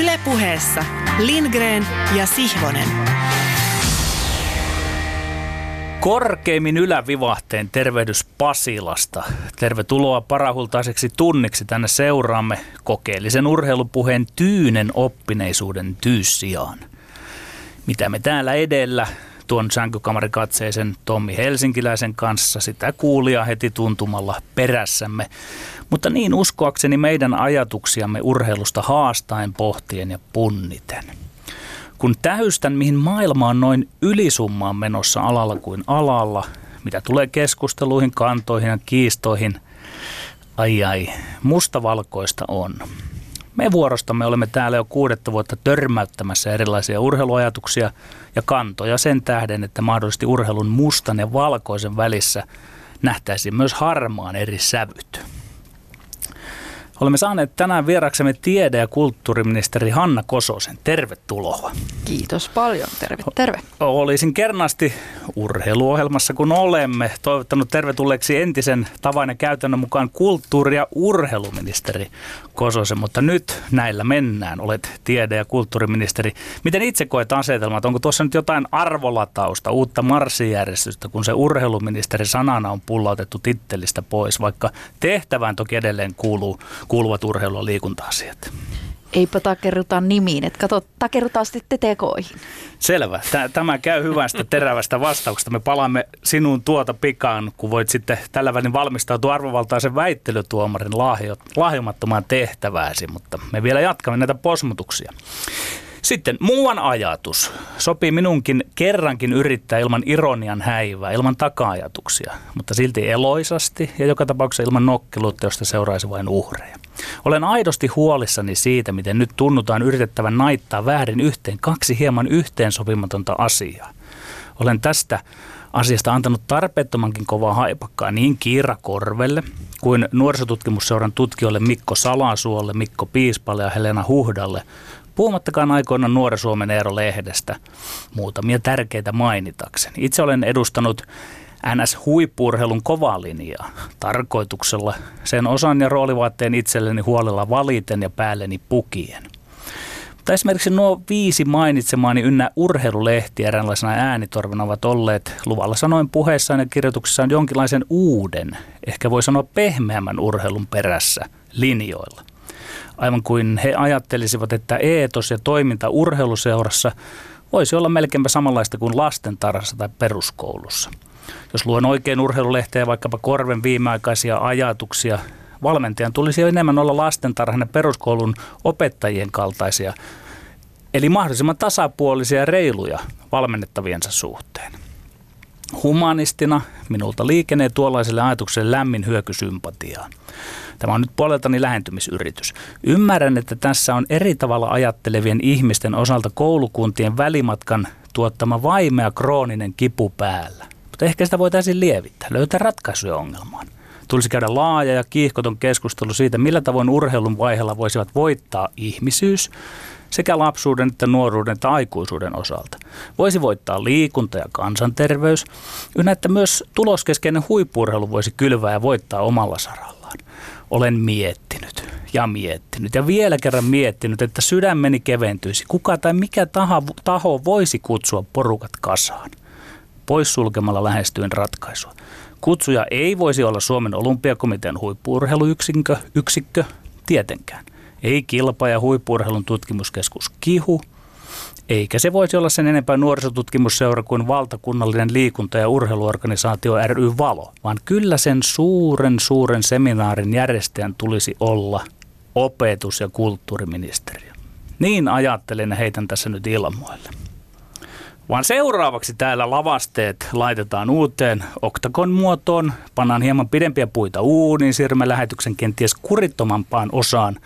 Ylepuheessa Lindgren ja Sihvonen. Korkeimmin ylävivahteen tervehdys Pasilasta. Tervetuloa parahultaiseksi tunniksi tänne seuraamme kokeellisen urheilupuheen tyynen oppineisuuden tyyssijaan. Mitä me täällä edellä tuon sänkykamarikatseisen Tommi Helsinkiläisen kanssa sitä kuulia heti tuntumalla perässämme. Mutta niin uskoakseni meidän ajatuksiamme urheilusta haastaen, pohtien ja punniten. Kun tähystän, mihin maailma on noin ylisummaan menossa alalla kuin alalla, mitä tulee keskusteluihin, kantoihin ja kiistoihin, ai ai, mustavalkoista on. Me vuorostamme olemme täällä jo kuudetta vuotta törmäyttämässä erilaisia urheiluajatuksia ja kantoja sen tähden, että mahdollisesti urheilun mustan ja valkoisen välissä nähtäisiin myös harmaan eri sävyt. Olemme saaneet tänään vieraksemme tiede- ja kulttuuriministeri Hanna Kososen. Tervetuloa. Kiitos paljon. Terve, terve. Olisin kernaasti urheiluohjelmassa, kun olemme, toivottanut tervetulleeksi entisen tavan ja käytännön mukaan kulttuuri- ja urheiluministeri Kososen, mutta nyt näillä mennään. Olet tiede- ja kulttuuriministeri. Miten itse koet asetelmat? Onko tuossa nyt jotain arvolatausta, uutta marssijärjestystä, kun se urheiluministeri sanana on pullautettu tittelistä pois, vaikka tehtävään toki edelleen kuuluu kuuluvat urheilu- ja liikunta-asiat. Eipä takerruta nimiin, että kato, takerrutaan sitten tekoihin. Selvä. Tämä käy hyvästä terävästä vastauksesta. Me palaamme sinun tuota pikaan, kun voit sitten tällä välin valmistautua arvovaltaisen väittelytuomarin lahjo, lahjomattomaan tehtävääsi, mutta me vielä jatkamme näitä posmutuksia. Sitten muuan ajatus sopii minunkin kerrankin yrittää ilman ironian häivää, ilman taka-ajatuksia, mutta silti eloisasti ja joka tapauksessa ilman nokkeluutta, josta seuraisi vain uhreja. Olen aidosti huolissani siitä, miten nyt tunnutaan yritettävän naittaa väärin yhteen kaksi hieman yhteensopimatonta asiaa. Olen tästä asiasta antanut tarpeettomankin kovaa haipakkaa niin Kiira Korvelle kuin nuorisotutkimusseuran tutkijoille Mikko Salasuolle, Mikko Piispalle ja Helena Huhdalle, Puhumattakaan aikoina Nuori Suomen Eero-lehdestä muutamia tärkeitä mainitakseni. Itse olen edustanut NS-huippurheilun kovaa linjaa tarkoituksella sen osan ja roolivaatteen itselleni huolella valiten ja päälleni pukien. Mutta esimerkiksi nuo viisi mainitsemaani ynnä urheilulehti eräänlaisena äänitorvena ovat olleet luvalla sanoin puheessaan ja kirjoituksissaan jonkinlaisen uuden, ehkä voi sanoa pehmeämmän urheilun perässä linjoilla aivan kuin he ajattelisivat, että eetos ja toiminta urheiluseurassa voisi olla melkeinpä samanlaista kuin lastentarhassa tai peruskoulussa. Jos luon oikein urheilulehteä vaikkapa Korven viimeaikaisia ajatuksia, valmentajan tulisi enemmän olla lastentarhan ja peruskoulun opettajien kaltaisia, eli mahdollisimman tasapuolisia ja reiluja valmennettaviensa suhteen. Humanistina minulta liikenee tuollaiselle ajatukselle lämmin hyökysympatiaa. Tämä on nyt puoleltani lähentymisyritys. Ymmärrän, että tässä on eri tavalla ajattelevien ihmisten osalta koulukuntien välimatkan tuottama vaimea krooninen kipu päällä. Mutta ehkä sitä voitaisiin lievittää, löytää ratkaisuja ongelmaan. Tulisi käydä laaja ja kiihkoton keskustelu siitä, millä tavoin urheilun vaiheella voisivat voittaa ihmisyys sekä lapsuuden että nuoruuden että aikuisuuden osalta. Voisi voittaa liikunta ja kansanterveys, ynnä että myös tuloskeskeinen huippurheilu voisi kylvää ja voittaa omalla sarallaan. Olen miettinyt ja miettinyt ja vielä kerran miettinyt, että sydämeni keventyisi. Kuka tai mikä taho, taho voisi kutsua porukat kasaan? Poissulkemalla lähestyen ratkaisua. Kutsuja ei voisi olla Suomen olympiakomitean huippuurheiluyksikkö, yksikkö, tietenkään. Ei kilpa- ja huippurheilun tutkimuskeskus KIHU, eikä se voisi olla sen enempää nuorisotutkimusseura kuin valtakunnallinen liikunta- ja urheiluorganisaatio ry Valo, vaan kyllä sen suuren suuren seminaarin järjestäjän tulisi olla opetus- ja kulttuuriministeriö. Niin ajattelen ja heitän tässä nyt ilmoille. Vaan seuraavaksi täällä lavasteet laitetaan uuteen oktakon muotoon, pannaan hieman pidempiä puita uuniin, siirrymme lähetyksen kenties kurittomampaan osaan –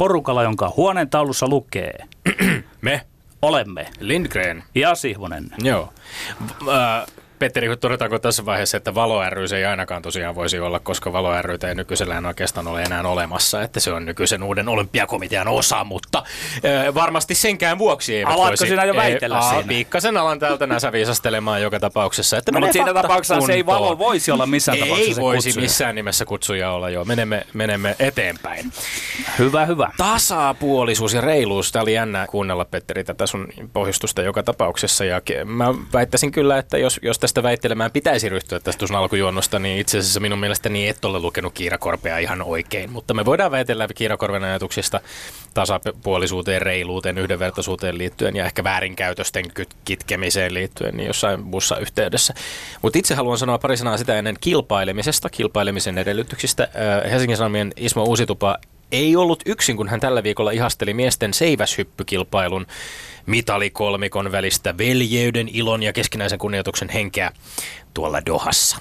porukalla, jonka huoneen taulussa lukee. Me olemme. Lindgren. Ja Sihvonen. Joo. Äh, Petteri, todetaanko tässä vaiheessa, että valo ry ei ainakaan tosiaan voisi olla, koska valo ry ei nykyisellään oikeastaan ole enää olemassa, että se on nykyisen uuden olympiakomitean osa, mutta äh, varmasti senkään vuoksi eivät Alatko voisi... sinä jo väitellä äh, siinä? Pikkasen alan täältä näsä viisastelemaan joka tapauksessa. Että no, mutta siinä tapauksessa se ei valo voisi olla missään ei tapauksessa Ei voisi kutsuja. missään nimessä kutsuja olla, joo. Menemme, menemme eteenpäin. Hyvä, hyvä. Tasapuolisuus ja reiluus. Tämä oli jännä kuunnella, Petteri, tätä sun pohjustusta joka tapauksessa. Ja mä väittäisin kyllä, että jos, jos tästä väittelemään pitäisi ryhtyä tästä sun alkujuonnosta, niin itse asiassa minun mielestäni et ole lukenut Kiirakorpea ihan oikein. Mutta me voidaan väitellä Kiirakorven ajatuksista tasapuolisuuteen, reiluuteen, yhdenvertaisuuteen liittyen ja ehkä väärinkäytösten kitkemiseen liittyen niin jossain muussa yhteydessä. Mutta itse haluan sanoa pari sanaa sitä ennen kilpailemisesta, kilpailemisen edellytyksistä. Helsingin Sanomien Ismo Uusitupa ei ollut yksin, kun hän tällä viikolla ihasteli miesten seiväshyppykilpailun mitalikolmikon välistä veljeyden, ilon ja keskinäisen kunnioituksen henkeä tuolla Dohassa.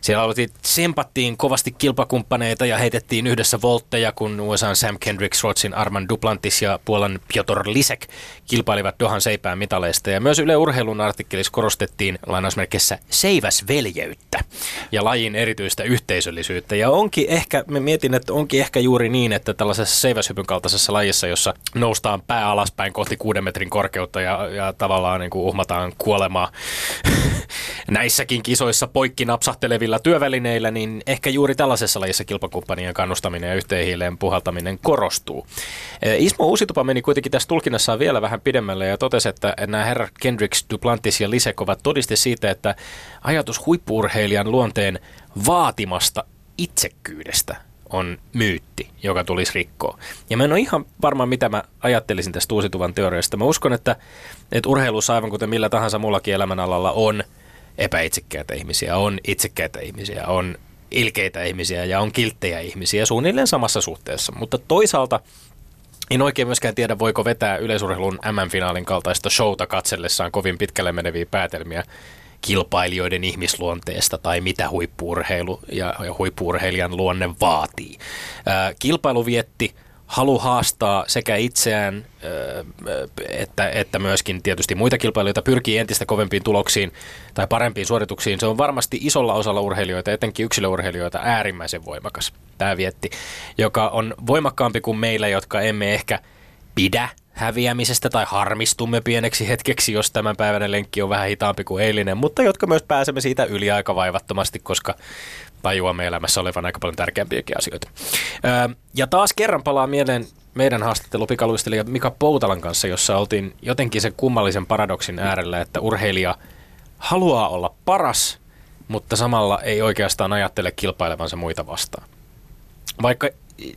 Siellä oltiin, sempattiin kovasti kilpakumppaneita ja heitettiin yhdessä voltteja, kun USA Sam Kendricks, Ruotsin Arman Duplantis ja Puolan Piotr Lisek kilpailivat Dohan seipään mitaleista. Ja myös Yle Urheilun artikkelissa korostettiin lainausmerkissä seiväsveljeyttä ja lajin erityistä yhteisöllisyyttä. Ja onkin ehkä, me mietin, että onkin ehkä juuri niin, että tällaisessa seiväshypyn kaltaisessa lajissa, jossa noustaan pää alaspäin kohti kuuden metrin korkeutta ja, ja tavallaan niin kuin uhmataan kuolemaa näissäkin kisoissa poikki napsahtelevilla työvälineillä, niin ehkä juuri tällaisessa lajissa kilpakumppanien kannustaminen ja yhteenhiileen puhaltaminen korostuu. Eh, Ismo Uusitupa meni kuitenkin tässä tulkinnassaan vielä vähän pidemmälle ja totesi, että nämä herra Kendricks, Duplantis ja Lisek ovat todiste siitä, että ajatus huippuurheilijan luonteen vaatimasta itsekkyydestä on myytti, joka tulisi rikkoa. Ja mä en ole ihan varma, mitä mä ajattelisin tästä uusituvan teoriasta. Mä uskon, että, että urheilussa aivan kuten millä tahansa muullakin elämänalalla on – epäitsekkäitä ihmisiä, on itsekkäitä ihmisiä, on ilkeitä ihmisiä ja on kilttejä ihmisiä suunnilleen samassa suhteessa. Mutta toisaalta en oikein myöskään tiedä, voiko vetää yleisurheilun MM-finaalin kaltaista showta katsellessaan kovin pitkälle meneviä päätelmiä kilpailijoiden ihmisluonteesta tai mitä huippuurheilu ja, ja huippuurheilijan luonne vaatii. Kilpailu vietti – halu haastaa sekä itseään että, että myöskin tietysti muita kilpailijoita pyrkii entistä kovempiin tuloksiin tai parempiin suorituksiin. Se on varmasti isolla osalla urheilijoita, etenkin yksilöurheilijoita, äärimmäisen voimakas tämä vietti, joka on voimakkaampi kuin meillä, jotka emme ehkä pidä häviämisestä tai harmistumme pieneksi hetkeksi, jos tämän päivän lenkki on vähän hitaampi kuin eilinen, mutta jotka myös pääsemme siitä yli aika vaivattomasti, koska tajuamme elämässä olevan aika paljon tärkeämpiäkin asioita. ja taas kerran palaa mieleen meidän haastattelu pikaluistelija Mika Poutalan kanssa, jossa oltiin jotenkin sen kummallisen paradoksin äärellä, että urheilija haluaa olla paras, mutta samalla ei oikeastaan ajattele kilpailevansa muita vastaan. Vaikka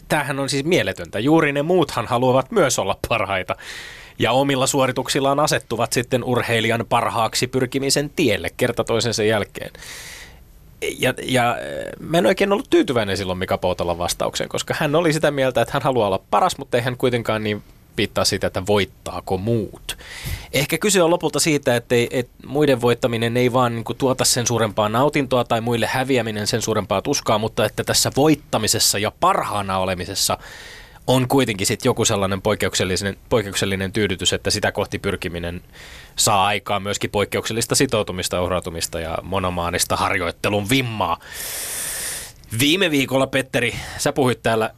tämähän on siis mieletöntä. Juuri ne muuthan haluavat myös olla parhaita ja omilla suorituksillaan asettuvat sitten urheilijan parhaaksi pyrkimisen tielle kerta toisensa jälkeen ja, ja mä en oikein ollut tyytyväinen silloin Mika Poutolan vastaukseen, koska hän oli sitä mieltä, että hän haluaa olla paras, mutta ei hän kuitenkaan niin piittaa siitä, että voittaako muut. Ehkä kyse on lopulta siitä, että, ei, että muiden voittaminen ei vaan niin kuin tuota sen suurempaa nautintoa tai muille häviäminen sen suurempaa tuskaa, mutta että tässä voittamisessa ja parhaana olemisessa on kuitenkin sitten joku sellainen poikkeuksellinen, poikkeuksellinen tyydytys, että sitä kohti pyrkiminen saa aikaan myöskin poikkeuksellista sitoutumista, uhrautumista ja monomaanista harjoittelun vimmaa. Viime viikolla, Petteri, sä puhuit täällä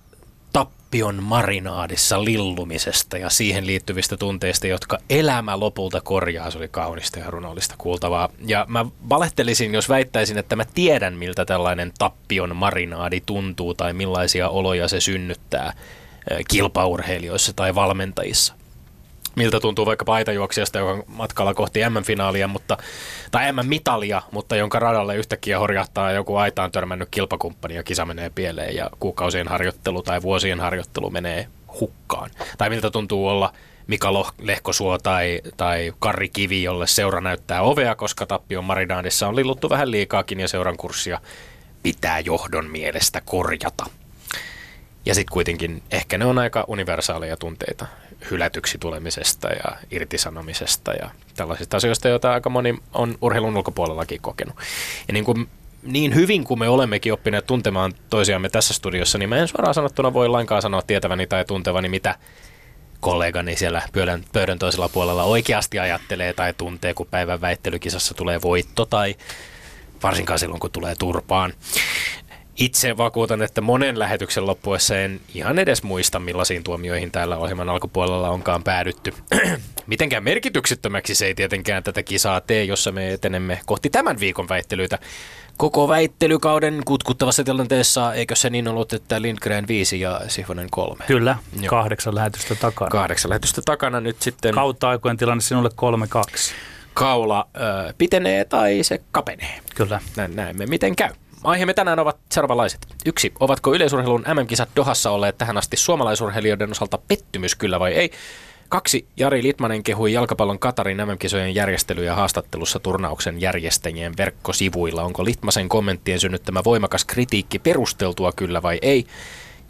tappion marinaadissa lillumisesta ja siihen liittyvistä tunteista, jotka elämä lopulta korjaa. Se oli kaunista ja runollista kuultavaa. Ja mä valehtelisin, jos väittäisin, että mä tiedän, miltä tällainen tappion marinaadi tuntuu tai millaisia oloja se synnyttää kilpaurheilijoissa tai valmentajissa miltä tuntuu vaikka paitajuoksijasta, joka on matkalla kohti M-finaalia, mutta, tai M-mitalia, mutta jonka radalle yhtäkkiä horjahtaa joku aitaan törmännyt kilpakumppani ja kisa menee pieleen ja kuukausien harjoittelu tai vuosien harjoittelu menee hukkaan. Tai miltä tuntuu olla Mika Lehkosuo tai, tai Karri Kivi, jolle seura näyttää ovea, koska tappion marinaadissa on lilluttu vähän liikaakin ja seuran kurssia pitää johdon mielestä korjata. Ja sitten kuitenkin ehkä ne on aika universaaleja tunteita hylätyksi tulemisesta ja irtisanomisesta ja tällaisista asioista, joita aika moni on urheilun ulkopuolellakin kokenut. Ja niin, kuin, niin hyvin kuin me olemmekin oppineet tuntemaan toisiamme tässä studiossa, niin mä en suoraan sanottuna voi lainkaan sanoa tietäväni tai tuntevani, mitä kollegani siellä pöydän, pöydän toisella puolella oikeasti ajattelee tai tuntee, kun päivän väittelykisassa tulee voitto tai varsinkaan silloin, kun tulee turpaan. Itse vakuutan, että monen lähetyksen loppuessa en ihan edes muista, millaisiin tuomioihin täällä ohjelman alkupuolella onkaan päädytty. Mitenkään merkityksettömäksi se ei tietenkään tätä kisaa tee, jossa me etenemme kohti tämän viikon väittelyitä. Koko väittelykauden kutkuttavassa tilanteessa, eikö se niin ollut, että Lindgren 5 ja Sifonen 3? Kyllä, Joo. kahdeksan lähetystä takana. Kahdeksan lähetystä takana nyt sitten Kautta aikojen tilanne sinulle 3-2. kaula ö, pitenee tai se kapenee. Kyllä. Näin näemme, miten käy. Aiheemme tänään ovat seuraavanlaiset. Yksi, ovatko yleisurheilun MM-kisat Dohassa olleet tähän asti suomalaisurheilijoiden osalta pettymys kyllä vai ei? Kaksi, Jari Litmanen kehui jalkapallon Katarin MM-kisojen järjestelyjä haastattelussa turnauksen järjestäjien verkkosivuilla. Onko Litmasen kommenttien synnyttämä voimakas kritiikki perusteltua kyllä vai ei?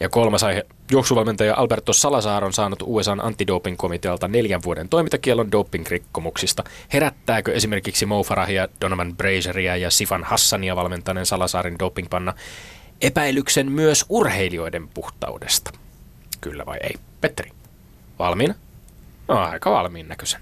Ja kolmas aihe, juoksuvalmentaja Alberto Salazar on saanut USAn antidoping-komitealta neljän vuoden toimintakielon doping-rikkomuksista. Herättääkö esimerkiksi Mo Farahia, Donovan Brazeria ja Sifan Hassania valmentaneen Salazarin dopingpanna epäilyksen myös urheilijoiden puhtaudesta? Kyllä vai ei? Petteri, valmiina? No, aika valmiin näköisen.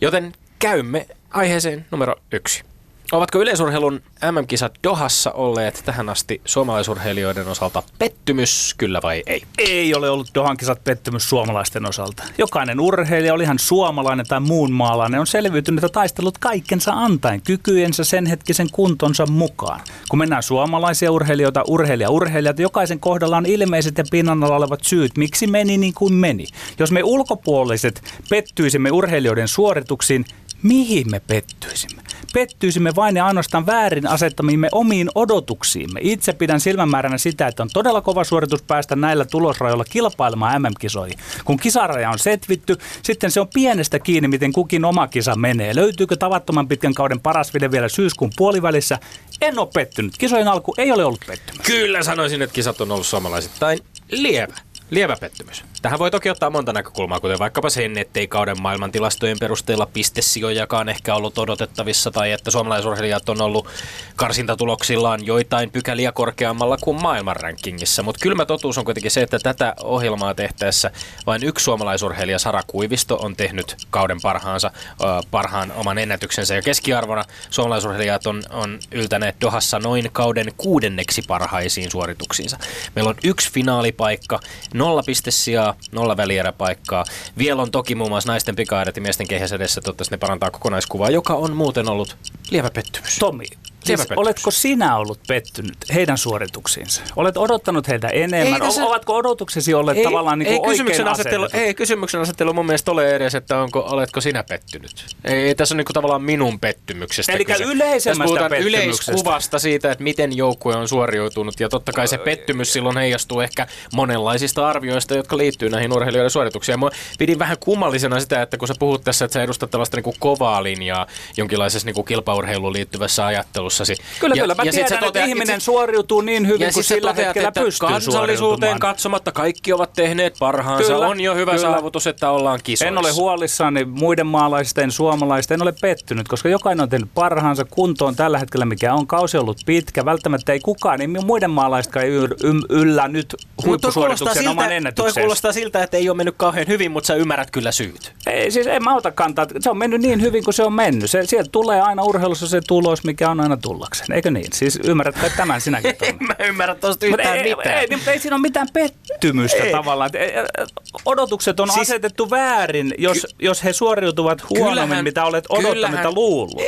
Joten käymme aiheeseen numero yksi. Ovatko yleisurheilun MM-kisat Dohassa olleet tähän asti suomalaisurheilijoiden osalta pettymys, kyllä vai ei? Ei ole ollut Dohan kisat pettymys suomalaisten osalta. Jokainen urheilija, oli hän suomalainen tai muun maalainen, on selviytynyt ja taistellut kaikkensa antaen kykyjensä sen hetkisen kuntonsa mukaan. Kun mennään suomalaisia urheilijoita, urheilija urheilijat, jokaisen kohdalla on ilmeiset ja pinnan alla olevat syyt, miksi meni niin kuin meni. Jos me ulkopuoliset pettyisimme urheilijoiden suorituksiin, mihin me pettyisimme? Pettyisimme vain ja ainoastaan väärin asettamiimme omiin odotuksiimme. Itse pidän silmämääränä sitä, että on todella kova suoritus päästä näillä tulosrajoilla kilpailemaan MM-kisoihin. Kun kisaraja on setvitty, sitten se on pienestä kiinni, miten kukin oma kisa menee. Löytyykö tavattoman pitkän kauden paras vide vielä syyskuun puolivälissä? En ole pettynyt. Kisojen alku ei ole ollut pettymys. Kyllä sanoisin, että kisat on ollut suomalaisittain lievä. Lievä pettymys. Tähän voi toki ottaa monta näkökulmaa, kuten vaikkapa sen, ettei kauden maailmantilastojen perusteella pistesijojakaan ehkä ollut odotettavissa, tai että suomalaisurheilijat on ollut karsintatuloksillaan joitain pykäliä korkeammalla kuin maailmanrankingissa. Mutta kylmä totuus on kuitenkin se, että tätä ohjelmaa tehtäessä vain yksi suomalaisurheilija, Sara Kuivisto, on tehnyt kauden parhaansa, parhaan oman ennätyksensä. Ja keskiarvona suomalaisurheilijat on, on yltäneet Dohassa noin kauden kuudenneksi parhaisiin suorituksiinsa. Meillä on yksi finaalipaikka, nolla pistesijaa, nolla välieräpaikkaa. Vielä on toki muun muassa naisten pikaedet ja miesten kehäsedessä, toivottavasti ne parantaa kokonaiskuvaa, joka on muuten ollut lievä pettymys. Tomi, siis oletko sinä ollut pettynyt heidän suorituksiinsa? Olet odottanut heiltä enemmän? Ei tässä- O- Ovatko odotuksesi olleet tavallaan niin kuin ei, kysymyksen oikein asettelu, asetetut? ei kysymyksen asettelu mun mielestä ole edes, että onko, oletko sinä pettynyt. Ei, ei tässä on niin tavallaan minun pettymyksestä kyse. yleisemmästä Tässä yleiskuvasta siitä, että miten joukkue on suoriutunut. Ja totta kai se pettymys silloin heijastuu ehkä monenlaisista arvioista, jotka liittyy näihin urheilijoiden suorituksiin. Mä pidin vähän kummallisena sitä, että kun sä puhut tässä, että sä edustat tällaista niin kuin kovaa linjaa jonkinlaisessa niin kuin kilpaurheiluun liittyvässä ajattelussasi. Kyllä, ja, kyllä. Mä ja tiedän, sä että toteat- ihminen sit- suoriutuu niin hyvin ja kuin sillä toteat, hetkellä että pystyy kansallisuuteen katsomatta kaikki ovat tehneet parhaansa. Kyllä, on jo hyvä kyllä. saavutus, että ollaan kisoissa. En ole huolissani muiden maalaisten, suomalaisten, en ole pettynyt, koska jokainen on tehnyt parhaansa kuntoon tällä hetkellä, mikä on kausi ollut pitkä. Välttämättä ei kukaan, niin muiden maalaisetkaan ei yl- yl- yllä nyt huippusuorituksen oman toi ennätyksensä. kuulostaa siltä, että ei ole mennyt kauhean hyvin, mutta sä ymmärrät kyllä syyt. Ei, siis en mä ota kantaa. Se on mennyt niin hyvin kuin se on mennyt. Se, sieltä tulee aina urheilussa se tulos, mikä on aina tullakseen. Eikö niin? Siis ymmärrätkö tämän sinäkin Tommi? Mä ymmärrän tosta yhtään ei, mitään. ei, ei, ei siinä ole mitään pettymystä Ei. tavallaan. Odotukset on Siis- asetettu väärin, jos, jos he suoriutuvat huonommin, Kyllähän- mitä olet odottanut ja luullut.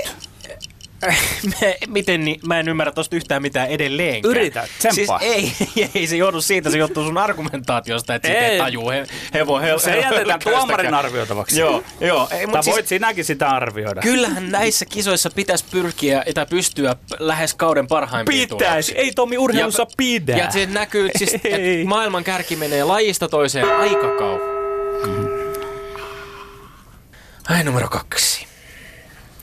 Miten niin? Mä en ymmärrä tosta yhtään mitään edelleenkään. Yritä, tsemppaa. Siis ei, ei se johdu siitä, se johtuu sun argumentaatiosta, että siitä ei Ei. tajuu he, hevo, he, Se jätetään tuomarin arvioitavaksi. Joo, joo. Ei, mut siis, voit sinäkin sitä arvioida. kyllähän näissä kisoissa pitäisi pyrkiä tai pystyä lähes kauden parhaimpiin Pitäisi. Ei Tomi urheilussa Ja- pidä. Ja se näkyy, siis, että maailman kärki menee lajista toiseen aikakau. Ai numero kaksi.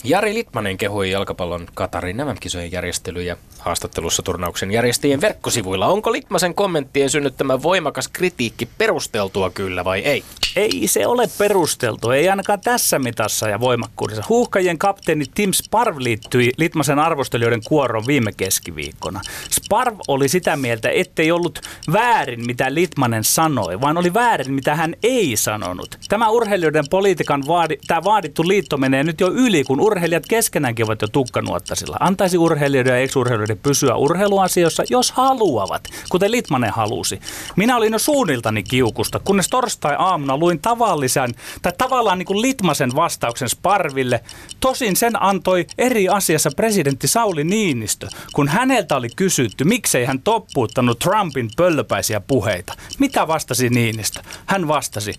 Jari Litmanen kehui jalkapallon Katarin MM-kisojen järjestelyjä haastattelussa turnauksen järjestäjien verkkosivuilla. Onko Litmasen kommenttien synnyttämä voimakas kritiikki perusteltua kyllä vai ei? ei se ole perusteltu, ei ainakaan tässä mitassa ja voimakkuudessa. Huuhkajien kapteeni Tim Sparv liittyi Litmasen arvostelijoiden kuoroon viime keskiviikkona. Sparv oli sitä mieltä, ettei ollut väärin, mitä Litmanen sanoi, vaan oli väärin, mitä hän ei sanonut. Tämä urheilijoiden politiikan vaadi, tämä vaadittu liitto menee nyt jo yli, kun urheilijat keskenäänkin ovat jo tukkanuottasilla. Antaisi urheilijoiden ja ex-urheilijoiden pysyä urheiluasioissa, jos haluavat, kuten Litmanen halusi. Minä olin jo suunniltani kiukusta, kunnes torstai-aamuna luin tavallisen, tai tavallaan niin kuin Litmasen vastauksen Sparville. Tosin sen antoi eri asiassa presidentti Sauli Niinistö, kun häneltä oli kysytty, miksei hän toppuuttanut Trumpin pöllöpäisiä puheita. Mitä vastasi Niinistö? Hän vastasi,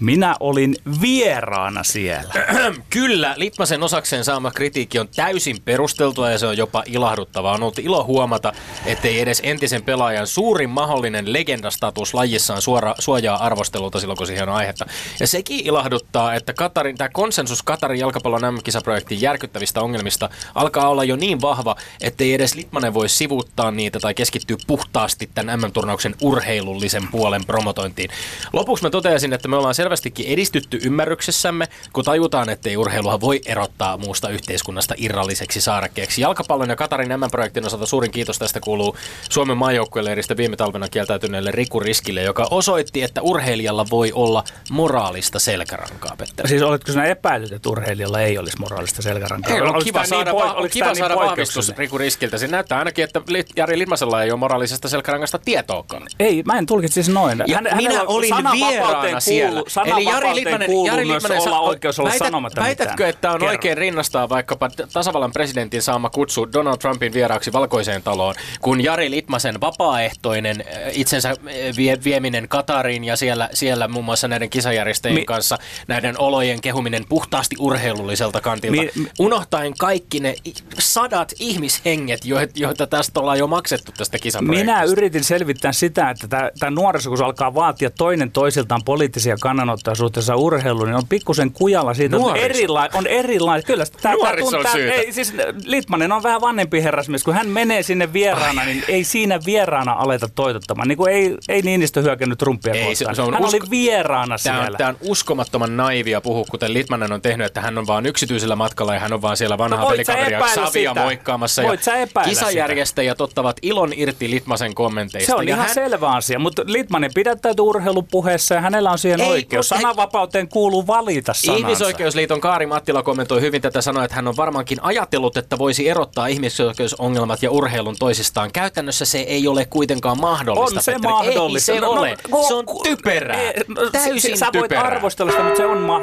minä olin vieraana siellä. Kyllä, Litmasen osakseen saama kritiikki on täysin perusteltua ja se on jopa ilahduttavaa. On ollut ilo huomata, ettei edes entisen pelaajan suurin mahdollinen legendastatus lajissaan suora, suojaa arvostelulta silloin, kun siihen on aihetta. Ja sekin ilahduttaa, että Katarin, tämä konsensus Katarin jalkapallon MM-kisaprojektin järkyttävistä ongelmista alkaa olla jo niin vahva, ettei edes Litmanen voi sivuuttaa niitä tai keskittyä puhtaasti tämän MM-turnauksen urheilullisen puolen promotointiin. Lopuksi mä toteaisin, että me ollaan selvästi selvästikin edistytty ymmärryksessämme, kun tajutaan, ettei urheilua voi erottaa muusta yhteiskunnasta irralliseksi saarekkeeksi. Jalkapallon ja Katarin M-projektin osalta suurin kiitos tästä kuuluu Suomen maajoukkueleiristä viime talvena kieltäytyneelle Riku Riskille, joka osoitti, että urheilijalla voi olla moraalista selkärankaa, Petteri. Siis oletko sinä epäillyt, että urheilijalla ei olisi moraalista selkärankaa? Ei, on Oliko kiva tämä saada, niin oliko kiva saada niin vahvistus? Riku Riskiltä. Se näyttää ainakin, että Jari Litmasella ei ole moraalisesta selkärangasta tietoakaan. Ei, mä en tulkitsisi noin. Ja Hän- minä olin vieraana kuuluu- siellä. Sananvapauteen kuuluu myös sa- olla oikeus olla väität, sanomatta Väitätkö, mitään? että on Kerro. oikein rinnastaa vaikkapa tasavallan presidentin saama kutsu Donald Trumpin vieraaksi valkoiseen taloon, kun Jari Litmasen vapaaehtoinen äh, itsensä äh, vie, vieminen Katariin ja siellä, siellä muun muassa näiden kisajärjestäjien Mi- kanssa näiden olojen kehuminen puhtaasti urheilulliselta kantilta, Mi- unohtaen kaikki ne sadat ihmishenget, joita, tästä ollaan jo maksettu tästä kisaprojektista. Minä yritin selvittää sitä, että tämä, tämä nuoriso, kun se alkaa vaatia toinen toisiltaan poliittisia kannanottoja suhteessa urheiluun, niin on pikkusen kujalla siitä, että on erila- on erilaisia. Kyllä, tämä, Nuoriso syytä. ei, siis Litmanen on vähän vanhempi herrasmies, kun hän menee sinne vieraana, niin ei siinä vieraana aleta toitottamaan. Niin kuin ei, ei Niinistö hyökännyt Trumpia Ei, se- kohtaan. se on hän usko- oli vieraana Tämä on, siellä. tämä on uskomattoman naivia puhua, kuten Litmanen on tehnyt, että hän on vaan yksityisellä matkalla ja hän on vaan siellä vanhaa No pelikaveria Savia sitä? moikkaamassa. Voit ja kisajärjestäjät ottavat ilon irti Litmasen kommenteista. Se on ja ihan hän, selvä asia, mutta Litmanen pidättäytyy urheilupuheessa ja hänellä on siihen Ei, oikeus. Ei- Sananvapauteen kuuluu valita sanansa. Ihmisoikeusliiton Kaari Mattila kommentoi hyvin tätä sanoa, että hän on varmaankin ajatellut, että voisi erottaa ihmisoikeusongelmat ja urheilun toisistaan. Käytännössä se ei ole kuitenkaan mahdollista. On se Petteri. mahdollista. Ei se No, no, ole. ku- se on ku- typerää. ei, no, Täysin Sä voit typerää. arvostella sitä, mutta se on ma-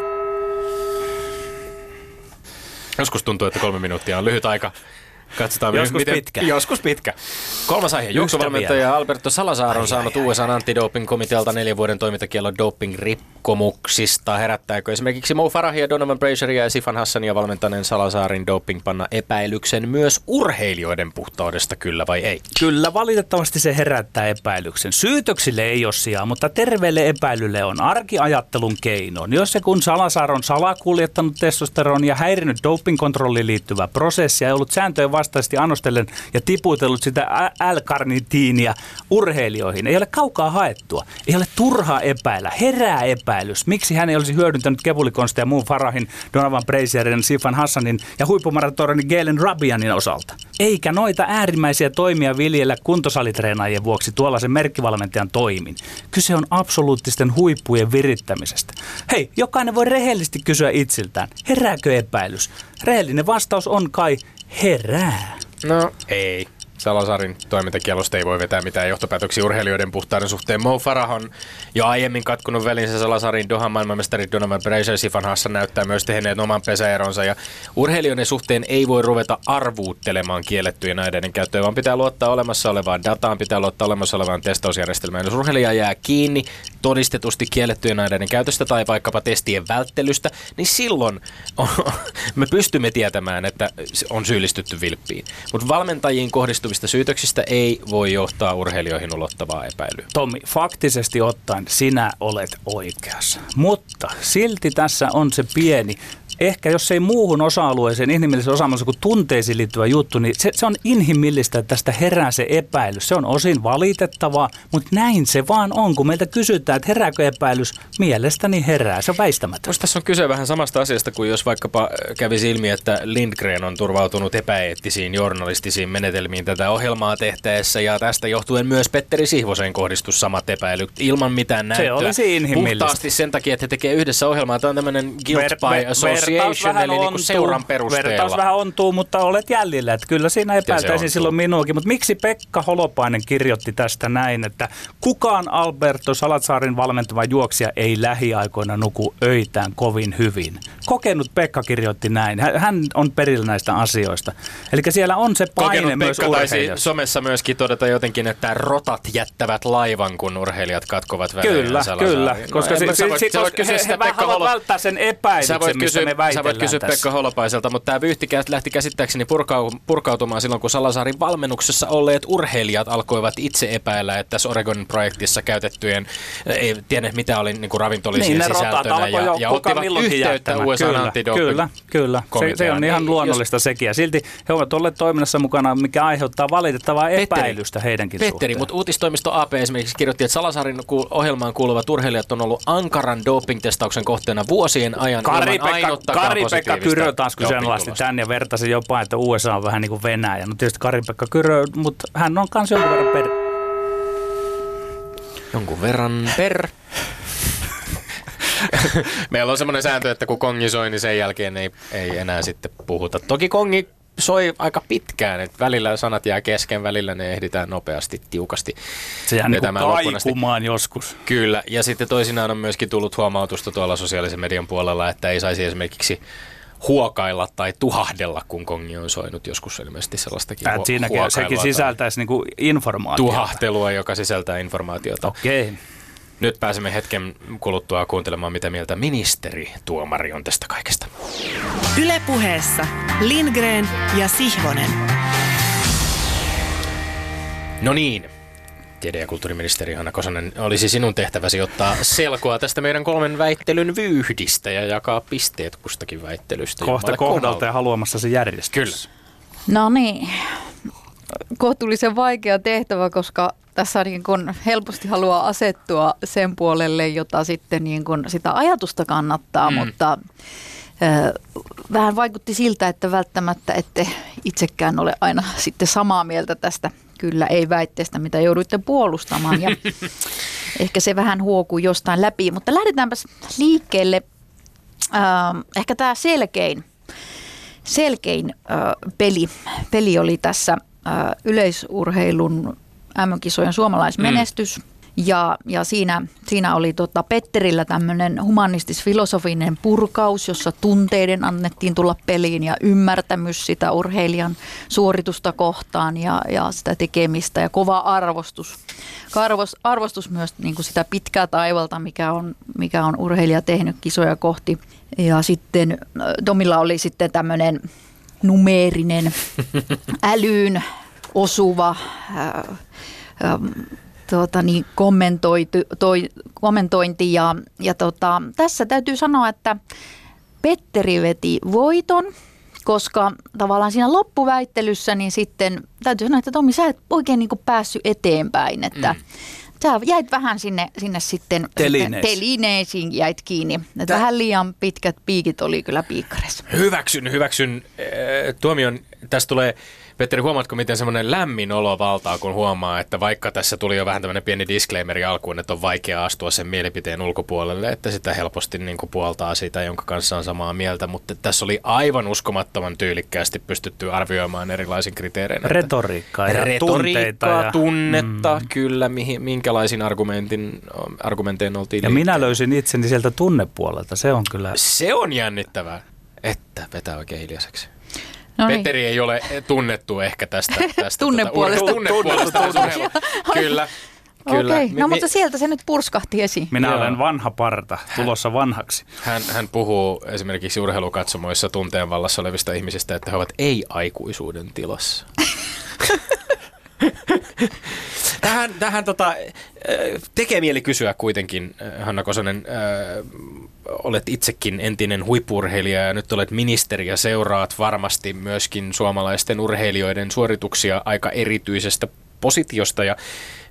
Joskus tuntuu, että kolme minuuttia on lyhyt aika. Katsotaan, Joskus miten, pitkä. Joskus pitkä. Kolmas aihe. Juoksuvalmentaja Alberto Salazar on saanut USA antidoping-komitealta neljän vuoden toimintakiellon doping-rikkomuksista. Herättääkö esimerkiksi Mo Farahia, Donovan Brazeria ja Sifan Hassania valmentaneen Salazarin dopingpanna epäilyksen myös urheilijoiden puhtaudesta, kyllä vai ei? Kyllä, valitettavasti se herättää epäilyksen. Syytöksille ei ole sijaa, mutta terveelle epäilylle on arkiajattelun keinoin. Jos se kun Salazar on salakuljettanut testosteronia ja häirinyt dopingkontrolliin liittyvää prosessia ja ollut sääntöjen vastaisesti annostellen ja tiputellut sitä L-karnitiinia urheilijoihin, ei ole kaukaa haettua. Ei ole turhaa epäillä. Herää epäilys. Miksi hän ei olisi hyödyntänyt kepulikonsteja muun Farahin, Donovan Brazierin, Sifan Hassanin ja huippumaratonin Galen Rabianin osalta? Eikä noita äärimmäisiä toimia viljellä kuntosalitreenaajien vuoksi tuollaisen merkkivalmentajan toimin. Kyse on absoluuttisten huippujen virittämisestä. Hei, jokainen voi rehellisesti kysyä itsiltään, herääkö epäilys? Rehellinen vastaus on kai herää. No ei. Salasarin toimintakielosta ei voi vetää mitään johtopäätöksiä urheilijoiden puhtauden suhteen. Mo Farah on jo aiemmin katkunut välinsä Salasarin Dohan maailmanmestari Donovan Brazier Sifan Hassan näyttää myös tehneet oman pesäeronsa. Ja urheilijoiden suhteen ei voi ruveta arvuuttelemaan kiellettyjen aineiden käyttöä, vaan pitää luottaa olemassa olevaan dataan, pitää luottaa olemassa olevaan testausjärjestelmään. Jos urheilija jää kiinni todistetusti kiellettyjen aineiden käytöstä tai vaikkapa testien välttelystä, niin silloin on, me pystymme tietämään, että on syyllistytty vilppiin. Mutta valmentajiin kohdistuvista syytöksistä ei voi johtaa urheilijoihin ulottavaa epäilyä. Tommi, faktisesti ottaen sinä olet oikeassa. Mutta silti tässä on se pieni ehkä jos ei muuhun osa-alueeseen, inhimilliseen osaamiseen kuin tunteisiin liittyvä juttu, niin se, se on inhimillistä, että tästä herää se epäilys. Se on osin valitettavaa, mutta näin se vaan on, kun meiltä kysytään, että herääkö epäilys, mielestäni herää. Se on väistämätöntä. Musta tässä on kyse vähän samasta asiasta kuin jos vaikkapa kävisi ilmi, että Lindgren on turvautunut epäeettisiin journalistisiin menetelmiin tätä ohjelmaa tehtäessä ja tästä johtuen myös Petteri Sihvosen kohdistus samat epäilyt ilman mitään näyttöä. Se olisi inhimillistä. Puhtaasti sen takia, että he tekee yhdessä ohjelmaa. Tämä on tämmöinen guilt by association, eli niin seuran perusteella. Vertaus vähän ontuu, mutta olet jäljellä. Että kyllä siinä epäiltäisiin silloin minuakin. Mutta miksi Pekka Holopainen kirjoitti tästä näin, että kukaan Alberto Salatsaarin valmentava juoksija ei lähiaikoina nuku öitään kovin hyvin. Kokenut Pekka kirjoitti näin. Hän on perillä näistä asioista. Eli siellä on se paine Kokenut myös Pekka taisi somessa myöskin todeta jotenkin, että rotat jättävät laivan, kun urheilijat katkovat välein Kyllä, kyllä. Koska, sä voit- se, sä voit koska he, he haluavat Holo- välttää sen Sä epäilyksen, voit, mistä kysyä, me sä voit väitellään kysyä tässä. Pekka Holopaiselta, mutta tämä vyyhti lähti käsittääkseni purkau, purkautumaan silloin, kun Salazaarin valmennuksessa olleet urheilijat alkoivat itse epäillä, että tässä Oregonin projektissa käytettyjen, ei tiedä mitä oli niin kuin ravintolisien Niin, sisältönä, jo ja, ja ottivat yhteyttä. USA kyllä, antidoping kyllä, kyllä. Se, se on ihan luonnollista sekin. Ja silti he ovat olleet toiminnassa mukana, mikä aiheuttaa valitettavaa Petteri. epäilystä heidänkin Petteri, suhteen. mutta uutistoimisto AP esimerkiksi kirjoitti, että Salasarin ohjelmaan kuuluvat urheilijat on ollut ankaran doping-testauksen kohteena vuosien ajan ilman Kari-Pekka, ainuttakaan Kari-Pekka Kyrö taas kyseenalaisti tämän ja vertasi jopa, että USA on vähän niin kuin Venäjä. No tietysti Kari-Pekka Kyrö, mutta hän on kanssa jonkun verran per... Jonkun verran per. Meillä on semmoinen sääntö, että kun kongi soi, niin sen jälkeen ei, ei enää sitten puhuta. Toki kongi soi aika pitkään, että välillä sanat jää kesken, välillä ne ehditään nopeasti, tiukasti Se jää niin kaikumaan joskus. Kyllä, ja sitten toisinaan on myöskin tullut huomautusta tuolla sosiaalisen median puolella, että ei saisi esimerkiksi huokailla tai tuhahdella, kun kongi on soinut joskus ilmeisesti sellaistakin Äh, huo- siinäkin sekin sisältäisi niin informaatiota. Tuhahtelua, joka sisältää informaatiota. Okei. Nyt pääsemme hetken kuluttua kuuntelemaan, mitä mieltä ministeri Tuomari on tästä kaikesta. Ylepuheessa Lindgren ja Sihvonen. No niin, tiede- ja kulttuuriministeri Hanna Kosonen, olisi sinun tehtäväsi ottaa selkoa tästä meidän kolmen väittelyn vyyhdistä ja jakaa pisteet kustakin väittelystä. Kohta kohdalta ja haluamassa se järjestys. Kyllä. No niin, kohtuullisen vaikea tehtävä, koska tässä niin kun helposti haluaa asettua sen puolelle, jota sitten niin kun sitä ajatusta kannattaa, Mm. mutta vähän vaikutti siltä, että välttämättä ette itsekään ole aina sitten samaa mieltä tästä kyllä ei väitteestä, mitä jouduitte puolustamaan ja ehkä se vähän huokuu jostain läpi, mutta lähdetäänpäs liikkeelle. Ehkä tämä selkein selkein peli, peli oli tässä yleisurheilun MM-kisojen suomalaismenestys. Mm. Ja, ja siinä, siinä oli tota Petterillä tämmöinen humanistis-filosofinen purkaus, jossa tunteiden annettiin tulla peliin ja ymmärtämys sitä urheilijan suoritusta kohtaan ja, ja sitä tekemistä ja kova arvostus. Arvos, arvostus myös niin kuin sitä pitkää taivalta, mikä on, mikä on urheilija tehnyt kisoja kohti. Ja sitten ö, Domilla oli sitten tämmöinen numeerinen älyyn osuva ää, ää, tuota, niin kommentoitu, toi, kommentointi. Ja, ja tota, tässä täytyy sanoa, että Petteri veti voiton, koska tavallaan siinä loppuväittelyssä niin sitten täytyy sanoa, että Tomi, sä et oikein niin päässyt eteenpäin, että mm. Sä jäit vähän sinne, sinne sitten Telineisiin. telineisiin jäit kiinni. Että vähän liian pitkät piikit oli kyllä piikkarissa. Hyväksyn, hyväksyn äh, tuomion. Tästä tulee, Petteri, huomaatko, miten semmoinen lämmin olo valtaa, kun huomaa, että vaikka tässä tuli jo vähän tämmöinen pieni disclaimeri alkuun, että on vaikea astua sen mielipiteen ulkopuolelle, että sitä helposti niin kuin puoltaa sitä, jonka kanssa on samaa mieltä, mutta tässä oli aivan uskomattoman tyylikkäästi pystytty arvioimaan erilaisin kriteerein. Retoriikkaa ja. Retoriikkaa, Ja, tunnetta, mm. kyllä, mihin, minkälaisin argumentin, argumentein oltiin ja minä löysin itseni sieltä tunnepuolelta. Se on kyllä... Se on jännittävää, että vetää oikein hiljaiseksi. No niin. Petteri ei ole tunnettu ehkä tästä. tästä Tunnepuolesta. Tota, ur- tunnepuolesta. urheilu- Kyllä. Kyllä. Okei, Mi- no mi- mutta sieltä se nyt purskahti esiin. Minä Joo. olen vanha parta, tulossa vanhaksi. hän, hän puhuu esimerkiksi urheilukatsomoissa tunteen vallassa olevista ihmisistä, että he ovat ei-aikuisuuden tilassa. tähän, tähän tota, tekee mieli kysyä kuitenkin, Hanna Kosonen, olet itsekin entinen huippurheilija ja nyt olet ministeri ja seuraat varmasti myöskin suomalaisten urheilijoiden suorituksia aika erityisestä positiosta ja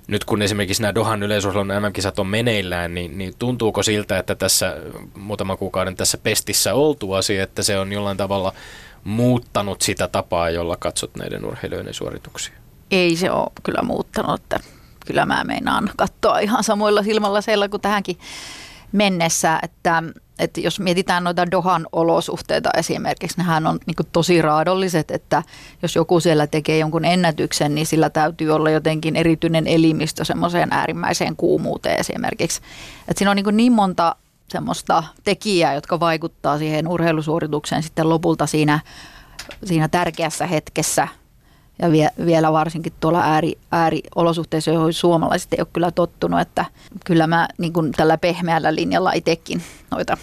nyt kun esimerkiksi nämä Dohan yleisurheilun MM-kisat on meneillään, niin, niin tuntuuko siltä, että tässä muutaman kuukauden tässä pestissä oltuasi, että se on jollain tavalla muuttanut sitä tapaa, jolla katsot näiden urheilijoiden suorituksia? Ei se ole kyllä muuttanut, että kyllä mä meinaan katsoa ihan samoilla silmällä siellä kuin tähänkin mennessä, että että jos mietitään noita Dohan olosuhteita esimerkiksi, nehän on niin tosi raadolliset, että jos joku siellä tekee jonkun ennätyksen, niin sillä täytyy olla jotenkin erityinen elimistö semmoiseen äärimmäiseen kuumuuteen esimerkiksi. Että siinä on niin, niin monta semmoista tekijää, jotka vaikuttaa siihen urheilusuoritukseen sitten lopulta siinä, siinä tärkeässä hetkessä – ja vie, vielä varsinkin tuolla ääri, ääriolosuhteissa, joihin suomalaiset ei ole kyllä tottunut, että kyllä mä niin kuin tällä pehmeällä linjalla itsekin noita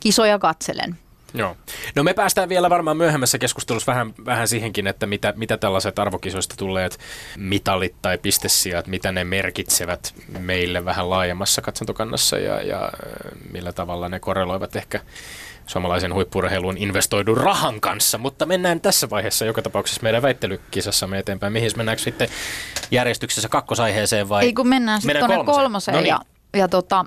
kisoja katselen. Joo. No me päästään vielä varmaan myöhemmässä keskustelussa vähän, vähän siihenkin, että mitä, mitä tällaiset arvokisoista tulleet mitalit tai pistesijat, mitä ne merkitsevät meille vähän laajemmassa katsantokannassa ja, ja millä tavalla ne korreloivat ehkä suomalaisen huippurheiluun investoidun rahan kanssa, mutta mennään tässä vaiheessa joka tapauksessa meidän väittelykisassamme eteenpäin. Mihin mennäänkö sitten järjestyksessä kakkosaiheeseen vai? Ei kun mennään sitten tuonne kolmoseen, kolmoseen no niin. ja, ja tota,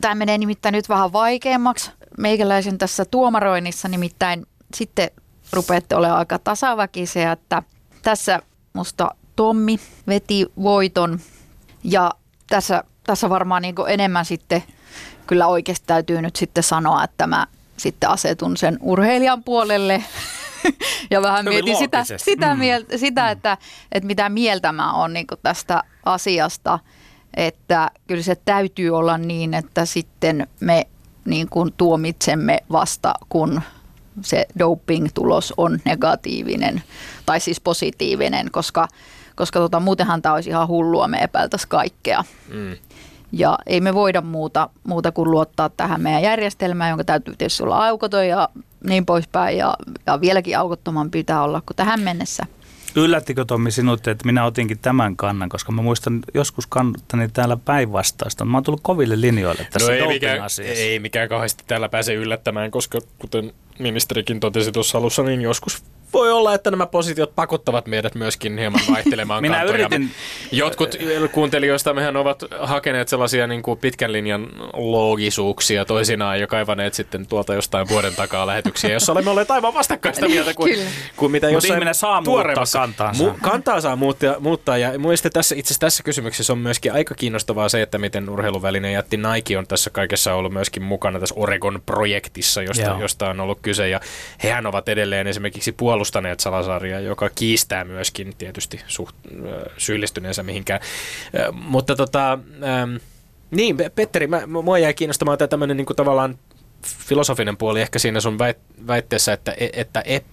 tämä menee nimittäin nyt vähän vaikeammaksi meikäläisen tässä tuomaroinnissa, nimittäin sitten rupeatte olemaan aika tasaväkisiä, että tässä musta Tommi veti voiton ja tässä, tässä varmaan niin enemmän sitten – kyllä oikeasti täytyy nyt sitten sanoa, että mä sitten asetun sen urheilijan puolelle ja vähän mietin sitä, sitä, mm. mieltä, sitä mm. että, että mitä mieltä mä oon niin tästä asiasta. Että kyllä se täytyy olla niin, että sitten me niin kuin tuomitsemme vasta, kun se doping-tulos on negatiivinen tai siis positiivinen, koska, koska tota, muutenhan tämä olisi ihan hullua, me epäiltäisiin kaikkea. Mm. Ja ei me voida muuta, muuta kuin luottaa tähän meidän järjestelmään, jonka täytyy tietysti olla aukoton ja niin poispäin. Ja, ja vieläkin aukottoman pitää olla kuin tähän mennessä. Yllättikö Tommi sinut, että minä otinkin tämän kannan, koska mä muistan joskus kannattani täällä päinvastaista. Mä oon tullut koville linjoille tässä no ei mikään, ei mikään kauheasti täällä pääse yllättämään, koska kuten ministerikin totesi tuossa alussa, niin joskus voi olla, että nämä positiot pakottavat meidät myöskin hieman vaihtelemaan Minä kantoja. Yritin... Jotkut kuuntelijoista mehän ovat hakeneet sellaisia niin kuin pitkän linjan loogisuuksia toisinaan ja kaivaneet sitten tuolta jostain vuoden takaa lähetyksiä, jossa olemme olleet aivan vastakkaista mieltä kuin, kuin mitä jossain ihminen saa muuttaa kantaansa. Mu- kantaa saa muuttaa, muuttaa. Ja mielestäni tässä, itse asiassa tässä kysymyksessä on myöskin aika kiinnostavaa se, että miten urheiluväline jätti Nike on tässä kaikessa ollut myöskin mukana tässä Oregon-projektissa, josta, josta on ollut kyse. Ja hehän ovat edelleen esimerkiksi puolella puolustaneet Salasaria, joka kiistää myöskin tietysti suht, syyllistyneensä mihinkään. Mutta tota, niin, Petteri, mä, mua jäi kiinnostamaan tämä tämmöinen niin tavallaan filosofinen puoli ehkä siinä sun väitteessä, että, e, että ep,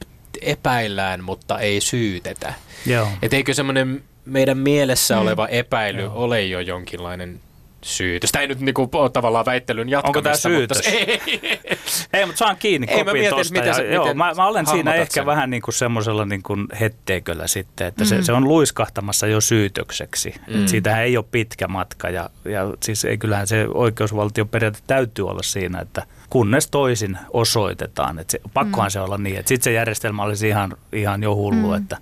epäillään, mutta ei syytetä. Joo. Et eikö semmoinen meidän mielessä mm. oleva epäily Joo. ole jo jonkinlainen syytös. Tämä ei nyt niinku ole tavallaan väittelyn jatkamista. Onko tämä syytös? Mutta, ei, ei, mutta saan kiinni ei, kopin mä tosta. Mitä, ja, joo, mä, mä olen siinä ehkä sen. vähän niin kuin semmoisella niin kuin hetteeköllä sitten, että mm. se, se on luiskahtamassa jo syytökseksi. Mm. siitähän ei ole pitkä matka ja, ja siis ei kyllähän se oikeusvaltioperiaate täytyy olla siinä, että kunnes toisin osoitetaan. Että se, pakkohan mm. se olla niin, että sitten se järjestelmä olisi ihan, ihan jo hullu, mm. että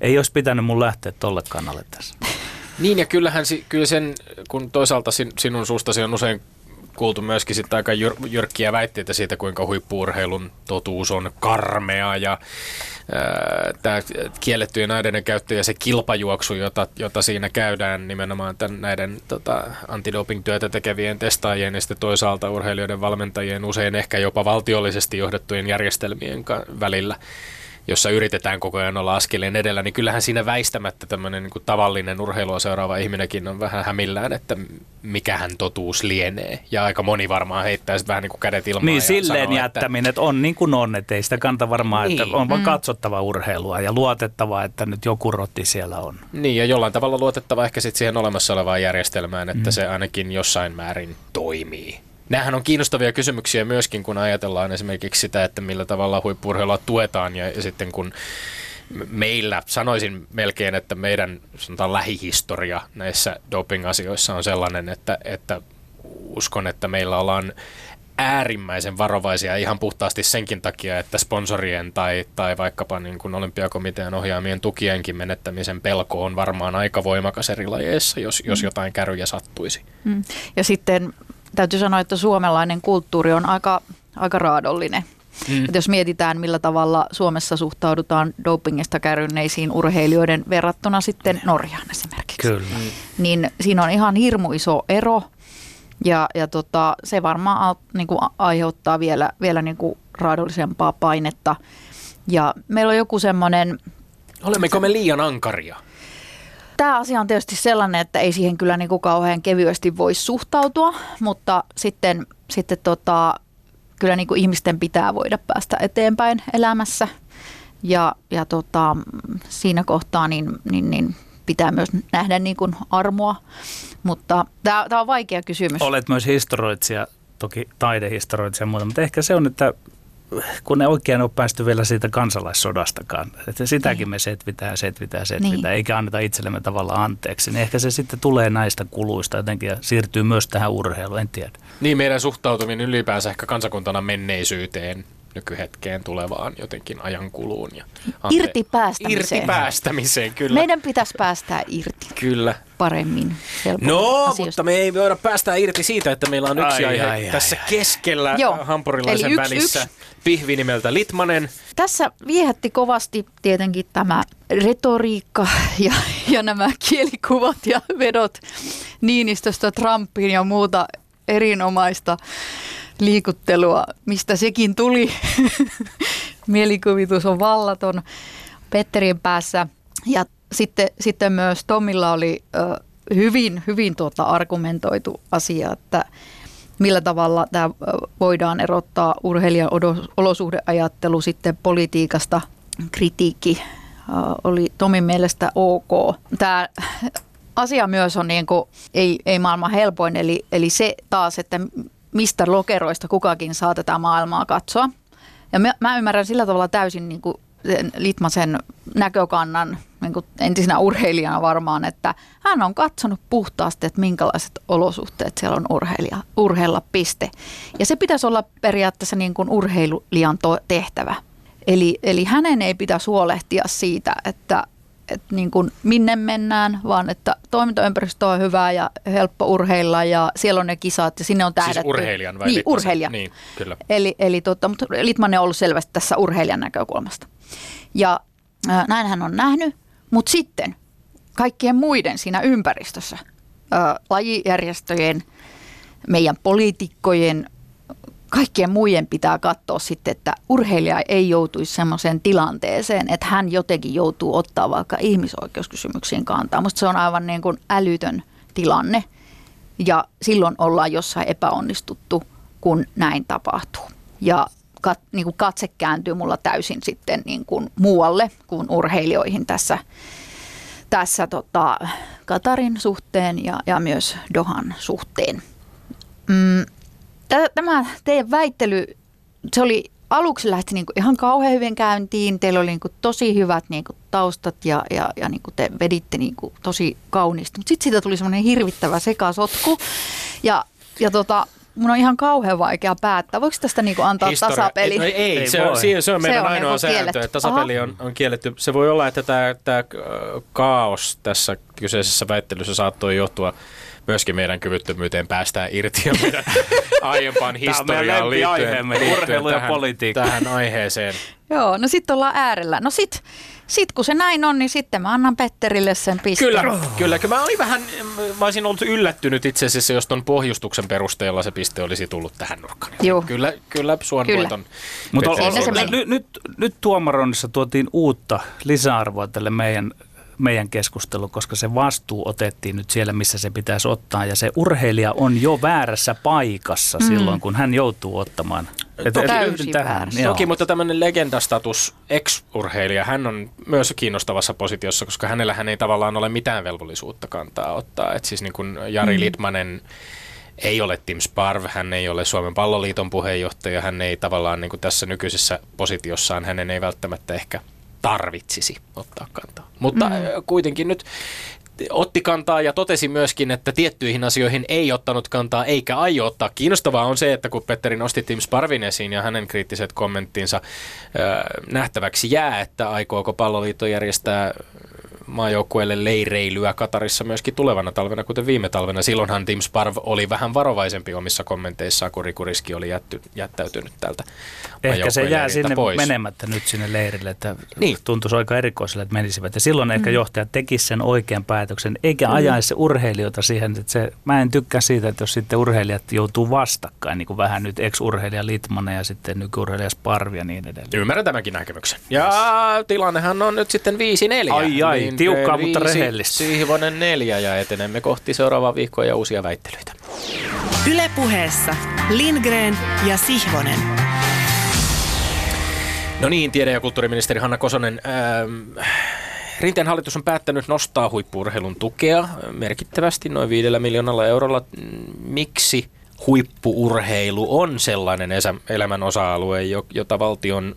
ei olisi pitänyt mun lähteä tolle kannalle tässä. Niin ja kyllähän kyllä sen, kun toisaalta sinun suustasi on usein kuultu myöskin sitten aika jyr- jyrkkiä väitteitä siitä, kuinka huippuurheilun totuus on karmea ja tämä kiellettyjen aineiden käyttö ja se kilpajuoksu, jota, jota siinä käydään nimenomaan tämän, näiden tota, antidoping-työtä tekevien testaajien ja sitten toisaalta urheilijoiden valmentajien usein ehkä jopa valtiollisesti johdettujen järjestelmien välillä jossa yritetään koko ajan olla askeleen edellä, niin kyllähän siinä väistämättä tämmöinen niin tavallinen urheilua seuraava ihminenkin on vähän hämillään, että mikähän totuus lienee. Ja aika moni varmaan heittää sitten vähän niin kuin kädet ilmaan. Niin silleen sanoo, jättäminen, että on niin kuin on, että ei sitä kanta varmaan, niin. että on vaan mm. katsottava urheilua ja luotettava, että nyt joku rotti siellä on. Niin ja jollain tavalla luotettava ehkä sitten siihen olemassa olevaan järjestelmään, että mm. se ainakin jossain määrin toimii. Nämähän on kiinnostavia kysymyksiä myöskin, kun ajatellaan esimerkiksi sitä, että millä tavalla huippurheilua tuetaan ja, sitten kun meillä sanoisin melkein, että meidän sanotaan lähihistoria näissä doping-asioissa on sellainen, että, että uskon, että meillä ollaan äärimmäisen varovaisia ihan puhtaasti senkin takia, että sponsorien tai, tai vaikkapa niin kuin olympiakomitean ohjaamien tukienkin menettämisen pelko on varmaan aika voimakas eri lajeissa, jos, jos mm. jotain käryjä sattuisi. Mm. Ja sitten täytyy sanoa, että suomalainen kulttuuri on aika, aika raadollinen. Mm. Jos mietitään, millä tavalla Suomessa suhtaudutaan dopingista kärynneisiin urheilijoiden verrattuna sitten Norjaan esimerkiksi. Kyllä. Niin siinä on ihan hirmu iso ero ja, ja tota, se varmaan niin kuin aiheuttaa vielä, vielä niin kuin raadollisempaa painetta. Ja meillä on joku semmoinen... Olemmeko me liian ankaria? Tämä asia on tietysti sellainen, että ei siihen kyllä niin kuin kauhean kevyesti voi suhtautua, mutta sitten, sitten tota, kyllä niin kuin ihmisten pitää voida päästä eteenpäin elämässä. Ja, ja tota, siinä kohtaa niin, niin, niin pitää myös nähdä niin kuin armoa. Mutta tämä on vaikea kysymys. Olet myös historioitsija, toki taidehistorioitsija ja muuta, mutta ehkä se on, että kun ne oikein ole päästy vielä siitä kansalaissodastakaan, että sitäkin niin. me setvitään, setvitään, setvitään, niin. eikä anneta itsellemme tavallaan anteeksi, niin ehkä se sitten tulee näistä kuluista jotenkin ja siirtyy myös tähän urheiluun, en tiedä. Niin, meidän suhtautuminen ylipäänsä ehkä kansakuntana menneisyyteen nykyhetkeen tulevaan jotenkin ajankuluun. Ja ante- irti päästämiseen. Irti päästämiseen, kyllä. Meidän pitäisi päästää irti. Kyllä. Paremmin. No, asioista. mutta me ei voida päästää irti siitä, että meillä on yksi ai, aihe ai, tässä ai, keskellä Joo. hampurilaisen yksi, välissä. Yksi. Pihvi nimeltä Litmanen. Tässä viehätti kovasti tietenkin tämä retoriikka ja, ja nämä kielikuvat ja vedot Niinistöstä Trumpiin ja muuta erinomaista liikuttelua, mistä sekin tuli. Mielikuvitus on vallaton Petterin päässä. Ja sitten, sitten myös Tomilla oli hyvin, hyvin tuota argumentoitu asia, että millä tavalla tämä voidaan erottaa urheilijan olosuhdeajattelu sitten politiikasta. Kritiikki oli Tomin mielestä ok. Tämä asia myös on niin kuin, ei, ei maailman helpoin, eli, eli se taas, että mistä lokeroista kukakin saa tätä maailmaa katsoa. Ja mä, mä ymmärrän sillä tavalla täysin niin kuin sen Litmasen näkökannan niin kuin entisenä urheilijana varmaan, että hän on katsonut puhtaasti, että minkälaiset olosuhteet siellä on urheilija, urheilla piste. Ja se pitäisi olla periaatteessa niin kuin urheilijan tehtävä. Eli, eli hänen ei pitäisi huolehtia siitä, että että niin kuin minne mennään, vaan että toimintaympäristö on hyvä ja helppo urheilla ja siellä on ne kisat ja sinne on tähdätty. Siis urheilijan vai Niin, urheilija. Niin, kyllä. Eli, eli tota, mutta Litmanen on ollut selvästi tässä urheilijan näkökulmasta. Ja äh, näin hän on nähnyt, mutta sitten kaikkien muiden siinä ympäristössä, äh, lajijärjestöjen, meidän poliitikkojen, kaikkien muiden pitää katsoa sitten, että urheilija ei joutuisi sellaiseen tilanteeseen, että hän jotenkin joutuu ottaa vaikka ihmisoikeuskysymyksiin kantaa. Minusta se on aivan niin kuin älytön tilanne ja silloin ollaan jossain epäonnistuttu, kun näin tapahtuu. Ja kat, niin kuin katse kääntyy mulla täysin sitten niin kuin muualle kuin urheilijoihin tässä, tässä tota, Katarin suhteen ja, ja myös Dohan suhteen. Mm, tämä teidän väittely, se oli aluksi lähti niin ihan kauhean hyvin käyntiin. Teillä oli niin tosi hyvät niin taustat ja, ja, ja niin te veditte niin tosi kauniisti. Mutta sitten siitä tuli semmoinen hirvittävä sekasotku. Ja, ja tota, mun on ihan kauhean vaikea päättää. Voiko tästä niinku antaa Historia. tasapeli? No ei, ei, ei se, on, se on meidän se on ainoa niinku sääntö, että tasapeli on, on kielletty. Se voi olla, että tämä, tämä kaos tässä kyseisessä väittelyssä saattoi johtua myöskin meidän kyvyttömyyteen päästään irti ja meidän aiempaan historiaan liittyen, liittyen ja tähän, politiikka. tähän aiheeseen. Joo, no sitten ollaan äärellä. No sit, sit kun se näin on, niin sitten mä annan Petterille sen pisteen. Kyllä, kyllä. Mä olin vähän, mä olisin ollut yllättynyt itse asiassa, jos ton pohjustuksen perusteella se piste olisi tullut tähän nurkkaan. Joo. Kyllä, kyllä suon kyllä. voiton. Mutta nyt, nyt, nyt tuomaroinnissa tuotiin uutta lisäarvoa tälle meidän meidän keskustelu, koska se vastuu otettiin nyt siellä, missä se pitäisi ottaa. Ja se urheilija on jo väärässä paikassa mm. silloin, kun hän joutuu ottamaan. Täysin tähän. Toki, mutta tämmöinen legendastatus ex-urheilija, hän on myös kiinnostavassa positiossa, koska hänellä hän ei tavallaan ole mitään velvollisuutta kantaa ottaa. Et siis niin kuin Jari mm. Litmanen ei ole Tim Sparv, hän ei ole Suomen palloliiton puheenjohtaja, hän ei tavallaan niin kuin tässä nykyisessä positiossaan, hänen ei välttämättä ehkä tarvitsisi ottaa kantaa. Mutta mm. kuitenkin nyt otti kantaa ja totesi myöskin, että tiettyihin asioihin ei ottanut kantaa eikä aio ottaa. Kiinnostavaa on se, että kun Petteri nosti Tim Sparvin esiin ja hänen kriittiset kommenttinsa äh, nähtäväksi jää, että aikooko palloliitto järjestää maajoukkueelle leireilyä Katarissa myöskin tulevana talvena, kuten viime talvena. Silloinhan Tim Sparv oli vähän varovaisempi omissa kommenteissaan, kun Riku Riski oli jätty, jättäytynyt tältä Ehkä se jää sinne pois. menemättä nyt sinne leirille, että niin. tuntuisi aika erikoiselle, että menisivät. Ja silloin ehkä mm. johtaja tekisi sen oikean päätöksen, eikä mm. ajaisi urheilijoita siihen, että se, mä en tykkää siitä, että jos sitten urheilijat joutuu vastakkain, niin kuin vähän nyt ex-urheilija Litmanen ja sitten nykyurheilija Sparvi ja niin edelleen. Ymmärrän tämänkin näkemyksen. Ja tilannehan on nyt sitten 5-4. Ai ai, niin tiukkaa, mutta rehellistä. Siivonen neljä ja etenemme kohti seuraavaa viikkoa ja uusia väittelyitä. Ylepuheessa Lindgren ja Sihvonen. No niin, tiede- ja kulttuuriministeri Hanna Kosonen. Ähm, Rinteen hallitus on päättänyt nostaa huippuurheilun tukea merkittävästi noin viidellä miljoonalla eurolla. Miksi huippuurheilu on sellainen elämän osa-alue, jota valtion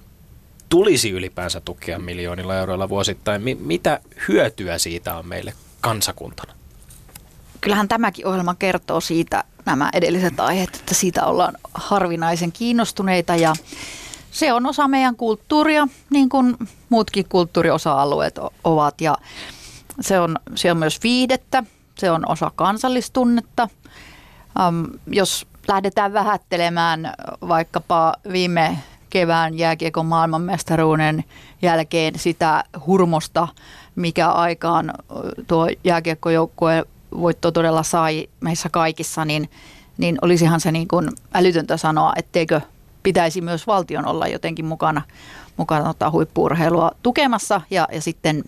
tulisi ylipäänsä tukea miljoonilla euroilla vuosittain? mitä hyötyä siitä on meille kansakuntana? Kyllähän tämäkin ohjelma kertoo siitä, nämä edelliset aiheet, että siitä ollaan harvinaisen kiinnostuneita ja se on osa meidän kulttuuria, niin kuin muutkin kulttuuriosa-alueet ovat. Ja se on, se on myös viidettä, se on osa kansallistunnetta. Um, jos lähdetään vähättelemään vaikkapa viime kevään jääkiekon maailmanmestaruuden jälkeen sitä hurmosta, mikä aikaan tuo jääkiekkojoukkue voitto todella sai meissä kaikissa, niin, niin olisihan se niin kuin älytöntä sanoa, etteikö pitäisi myös valtion olla jotenkin mukana, mukana ottaa huippuurheilua tukemassa ja, ja sitten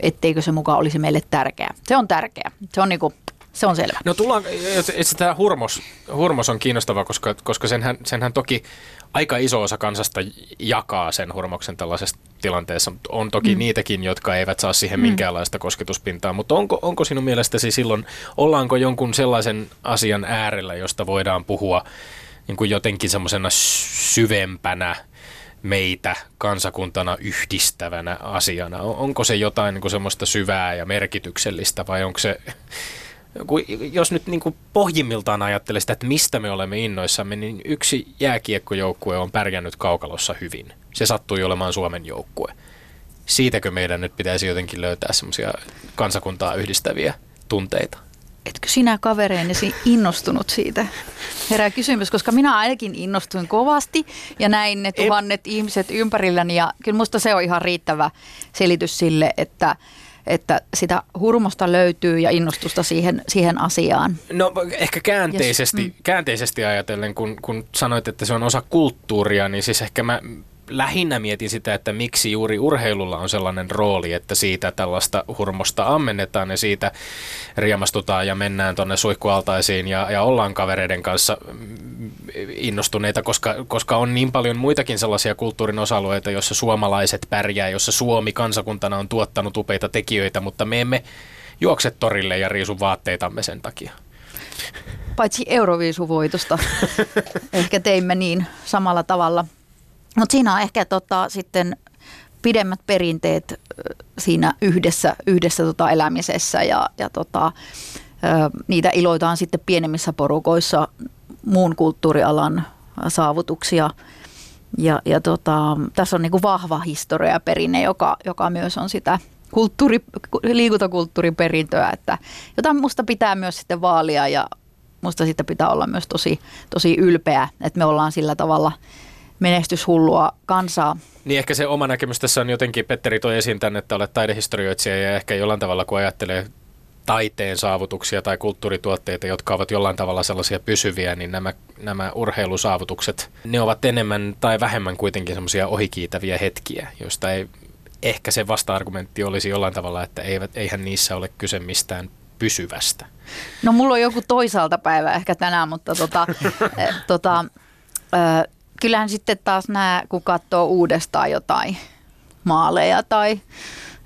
etteikö se mukaan olisi meille tärkeää. Se on tärkeää. Se on niinku se on selvä. No tullaan, että tämä hurmos, hurmos on kiinnostava, koska, koska senhän, senhän toki aika iso osa kansasta jakaa sen hurmoksen tällaisessa tilanteessa. On toki mm. niitäkin, jotka eivät saa siihen mm. minkäänlaista kosketuspintaa, mutta onko, onko sinun mielestäsi silloin, ollaanko jonkun sellaisen asian äärellä, josta voidaan puhua niin kuin jotenkin semmoisena syvempänä meitä kansakuntana yhdistävänä asiana? Onko se jotain niin kuin semmoista syvää ja merkityksellistä vai onko se, jos nyt niin kuin pohjimmiltaan ajattelee sitä, että mistä me olemme innoissamme, niin yksi jääkiekkojoukkue on pärjännyt kaukalossa hyvin. Se sattui olemaan Suomen joukkue. Siitäkö meidän nyt pitäisi jotenkin löytää semmoisia kansakuntaa yhdistäviä tunteita? etkö sinä kavereinesi innostunut siitä? Herää kysymys, koska minä ainakin innostuin kovasti ja näin ne tuhannet Ei. ihmiset ympärilläni ja kyllä musta se on ihan riittävä selitys sille, että että sitä hurmosta löytyy ja innostusta siihen, siihen asiaan. No ehkä käänteisesti, yes. mm. käänteisesti ajatellen, kun, kun sanoit, että se on osa kulttuuria, niin siis ehkä mä lähinnä mietin sitä, että miksi juuri urheilulla on sellainen rooli, että siitä tällaista hurmosta ammennetaan ja siitä riemastutaan ja mennään tuonne suihkualtaisiin ja, ja ollaan kavereiden kanssa innostuneita, koska, koska on niin paljon muitakin sellaisia kulttuurin osa-alueita, joissa suomalaiset pärjää, jossa Suomi kansakuntana on tuottanut upeita tekijöitä, mutta me emme juokse torille ja riisu vaatteitamme sen takia. Paitsi Euroviisuvoitosta ehkä teimme niin samalla tavalla – mutta siinä on ehkä tota, sitten pidemmät perinteet siinä yhdessä, yhdessä tota elämisessä ja, ja tota, niitä iloitaan sitten pienemmissä porukoissa muun kulttuurialan saavutuksia. Ja, ja tota, tässä on niinku vahva historia ja perinne, joka, joka myös on sitä kulttuuri, liikuntakulttuuriperintöä, että, jota musta pitää myös sitten vaalia ja musta siitä pitää olla myös tosi, tosi ylpeä, että me ollaan sillä tavalla – menestyshullua kansaa. Niin ehkä se oma näkemys tässä on jotenkin, Petteri toi esiin tänne, että olet taidehistorioitsija ja ehkä jollain tavalla kun ajattelee taiteen saavutuksia tai kulttuurituotteita, jotka ovat jollain tavalla sellaisia pysyviä, niin nämä, nämä urheilusaavutukset, ne ovat enemmän tai vähemmän kuitenkin semmoisia ohikiitäviä hetkiä, joista ei ehkä se vasta-argumentti olisi jollain tavalla, että eivät, eihän niissä ole kyse mistään pysyvästä. No mulla on joku toisaalta päivä ehkä tänään, mutta tota, eh, tota, kyllähän sitten taas nämä, kun katsoo uudestaan jotain maaleja tai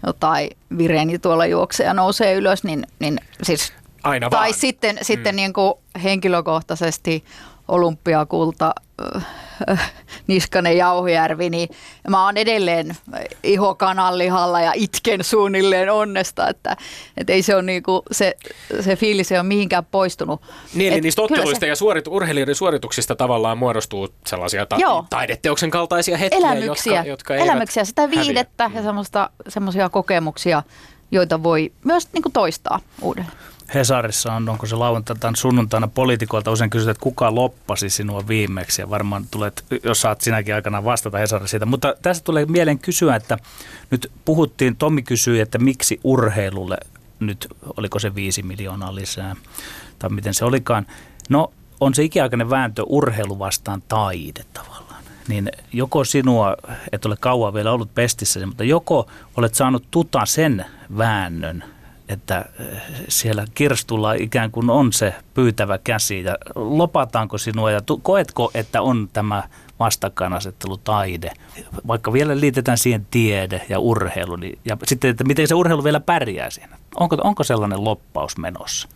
jotain vireeni tuolla juoksee ja nousee ylös, niin, niin siis Aina tai vaan. sitten, mm. sitten niin kuin henkilökohtaisesti olympiakulta Niskanen Jauhojärvi, niin mä oon edelleen iho kananlihalla ja itken suunnilleen onnesta, että, että ei se ole niinku, se, se fiilis ei ole mihinkään poistunut. Niin, eli niistä otteluista se- ja suoritu- urheilijoiden suorituksista tavallaan muodostuu sellaisia ta- Joo. taideteoksen kaltaisia hetkiä, elämyksiä, jotka, jotka eivät elämyksiä, sitä häviä. viidettä ja semmoista, semmoisia kokemuksia, joita voi myös niin kuin toistaa uudelleen. Hesarissa on, onko se lauantaina tai sunnuntaina poliitikoilta usein kysytään, että kuka loppasi sinua viimeksi ja varmaan tulet, jos saat sinäkin aikana vastata Hesarissa siitä. Mutta tästä tulee mieleen kysyä, että nyt puhuttiin, Tommi kysyi, että miksi urheilulle nyt, oliko se viisi miljoonaa lisää tai miten se olikaan. No on se ikiaikainen vääntö urheilu vastaan taide tavallaan. Niin joko sinua, et ole kauan vielä ollut pestissä, mutta joko olet saanut tuta sen väännön, että eh, siellä kirstulla ikään kuin on se pyytävä käsi ja lopataanko sinua ja tu- koetko, että on tämä vastakkainasettelu taide, vaikka vielä liitetään siihen tiede ja urheilu, niin, ja sitten, että miten se urheilu vielä pärjää siinä. Onko, onko sellainen loppaus menossa?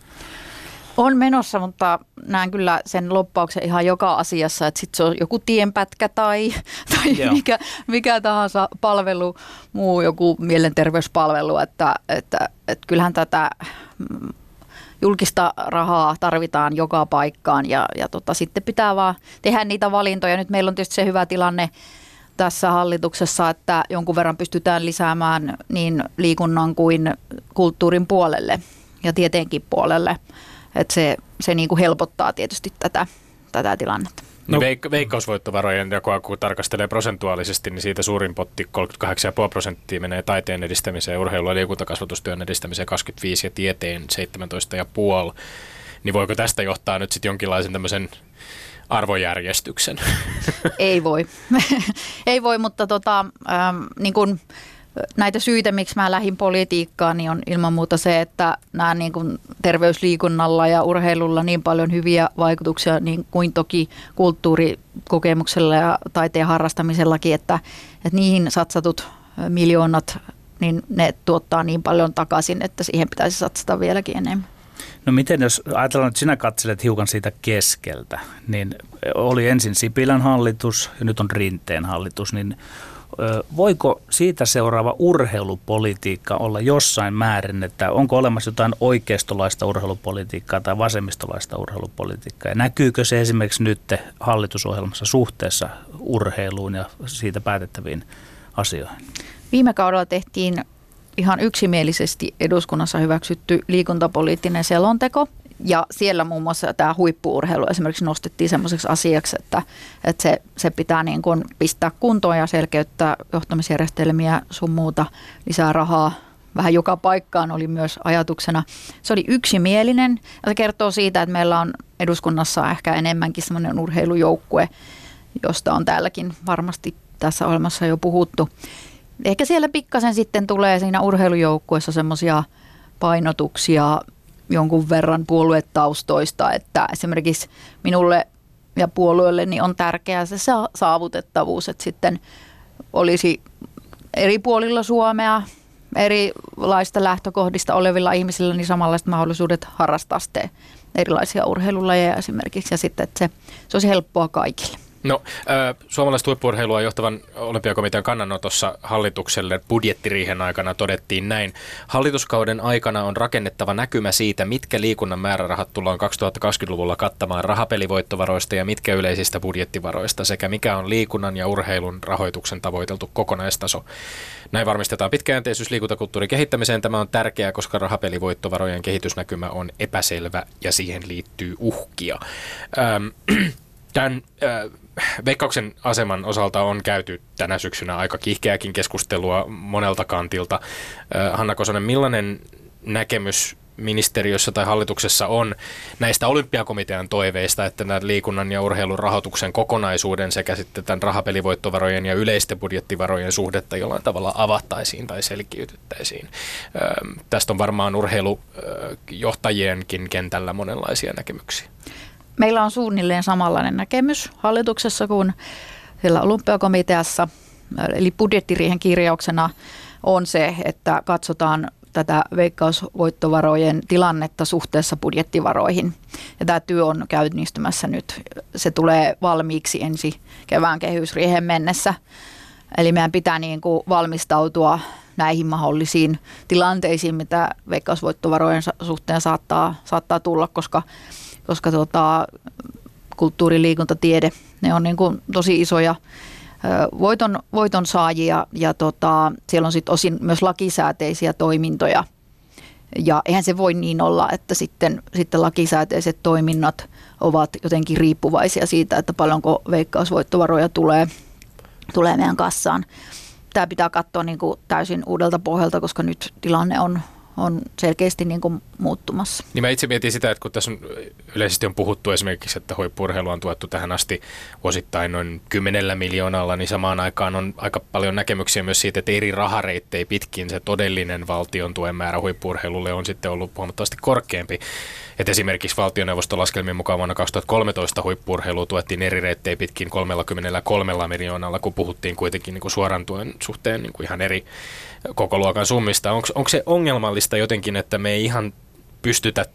On menossa, mutta näen kyllä sen loppauksen ihan joka asiassa, että sitten se on joku tienpätkä tai, tai Joo. mikä, mikä tahansa palvelu, muu joku mielenterveyspalvelu, että, että, että kyllähän tätä mm, julkista rahaa tarvitaan joka paikkaan ja, ja tota, sitten pitää vaan tehdä niitä valintoja. Nyt meillä on tietysti se hyvä tilanne tässä hallituksessa, että jonkun verran pystytään lisäämään niin liikunnan kuin kulttuurin puolelle ja tieteenkin puolelle. Että se, se niin kuin helpottaa tietysti tätä, tätä tilannetta. Niin veik- veikkausvoittovarojen jakoa, kun tarkastelee prosentuaalisesti, niin siitä suurin potti 38,5 prosenttia menee taiteen edistämiseen, urheilu- ja liikuntakasvatustyön edistämiseen 25 ja tieteen 17,5. Niin voiko tästä johtaa nyt sitten jonkinlaisen tämmöisen arvojärjestyksen? Ei voi. Ei voi, mutta tota, ähm, niin kun näitä syitä, miksi mä lähdin politiikkaan, niin on ilman muuta se, että nämä niin kun terveysliikunnalla ja urheilulla niin paljon hyviä vaikutuksia, niin kuin toki kulttuurikokemuksella ja taiteen harrastamisellakin, että, että niihin satsatut miljoonat, niin ne tuottaa niin paljon takaisin, että siihen pitäisi satsata vieläkin enemmän. No miten jos ajatellaan, että sinä katselet hiukan siitä keskeltä, niin oli ensin Sipilän hallitus ja nyt on Rinteen hallitus, niin voiko siitä seuraava urheilupolitiikka olla jossain määrin, että onko olemassa jotain oikeistolaista urheilupolitiikkaa tai vasemmistolaista urheilupolitiikkaa ja näkyykö se esimerkiksi nyt hallitusohjelmassa suhteessa urheiluun ja siitä päätettäviin asioihin? Viime kaudella tehtiin ihan yksimielisesti eduskunnassa hyväksytty liikuntapoliittinen selonteko. Ja siellä muun muassa tämä huippuurheilu esimerkiksi nostettiin semmoiseksi asiaksi, että, että se, se pitää niin kuin pistää kuntoon ja selkeyttää johtamisjärjestelmiä sun muuta, lisää rahaa vähän joka paikkaan oli myös ajatuksena. Se oli yksimielinen ja se kertoo siitä, että meillä on eduskunnassa ehkä enemmänkin semmoinen urheilujoukkue, josta on täälläkin varmasti tässä olemassa jo puhuttu. Ehkä siellä pikkasen sitten tulee siinä urheilujoukkueessa semmoisia painotuksia jonkun verran puoluetaustoista, että esimerkiksi minulle ja puolueelle niin on tärkeää se sa- saavutettavuus, että sitten olisi eri puolilla Suomea erilaista lähtökohdista olevilla ihmisillä niin samanlaiset mahdollisuudet harrastaa erilaisia urheilulajeja esimerkiksi ja sitten, että se, se olisi helppoa kaikille. No, suomalaista huippuurheilua johtavan olympiakomitean kannanotossa hallitukselle budjettiriihen aikana todettiin näin. Hallituskauden aikana on rakennettava näkymä siitä, mitkä liikunnan määrärahat tullaan 2020-luvulla kattamaan rahapelivoittovaroista ja mitkä yleisistä budjettivaroista sekä mikä on liikunnan ja urheilun rahoituksen tavoiteltu kokonaistaso. Näin varmistetaan pitkäjänteisyys liikuntakulttuurin kehittämiseen. Tämä on tärkeää, koska rahapelivoittovarojen kehitysnäkymä on epäselvä ja siihen liittyy uhkia. Ähm, Tämän äh, Veikkauksen aseman osalta on käyty tänä syksynä aika kiihkeäkin keskustelua monelta kantilta. Hanna Kosonen, millainen näkemys ministeriössä tai hallituksessa on näistä olympiakomitean toiveista, että nämä liikunnan ja urheilun rahoituksen kokonaisuuden sekä sitten tämän rahapelivoittovarojen ja yleisten budjettivarojen suhdetta jollain tavalla avattaisiin tai selkiytettäisiin. Ähm, Tästä on varmaan urheilujohtajienkin kentällä monenlaisia näkemyksiä. Meillä on suunnilleen samanlainen näkemys hallituksessa kuin siellä olympiakomiteassa. Eli budjettiriihen kirjauksena on se, että katsotaan tätä veikkausvoittovarojen tilannetta suhteessa budjettivaroihin. Ja tämä työ on käynnistymässä nyt. Se tulee valmiiksi ensi kevään kehysriihen mennessä. Eli meidän pitää niin kuin valmistautua näihin mahdollisiin tilanteisiin, mitä veikkausvoittovarojen suhteen saattaa, saattaa tulla, koska, koska tuota, kulttuuri, liikunta, tiede, ne on niin kuin tosi isoja voiton, voiton saajia ja tota, siellä on sitten osin myös lakisääteisiä toimintoja. Ja eihän se voi niin olla, että sitten, sitten lakisääteiset toiminnot ovat jotenkin riippuvaisia siitä, että paljonko veikkausvoittovaroja tulee, tulee meidän kassaan. Tämä pitää katsoa niin kuin täysin uudelta pohjalta, koska nyt tilanne on, on selkeästi niin kuin muuttumassa. Niin mä itse mietin sitä, että kun tässä on, yleisesti on puhuttu esimerkiksi, että huippurheilu on tuettu tähän asti vuosittain noin kymmenellä miljoonalla, niin samaan aikaan on aika paljon näkemyksiä myös siitä, että eri rahareittei pitkin se todellinen valtion tuen määrä huippurheilulle on sitten ollut huomattavasti korkeampi. Et esimerkiksi valtioneuvoston laskelmien mukaan vuonna 2013 huippurheilu tuettiin eri reittejä pitkin 33 miljoonalla, kun puhuttiin kuitenkin niin kuin suoran tuen suhteen niin kuin ihan eri koko luokan summista. Onko se ongelmallista jotenkin, että me ei ihan pystytä,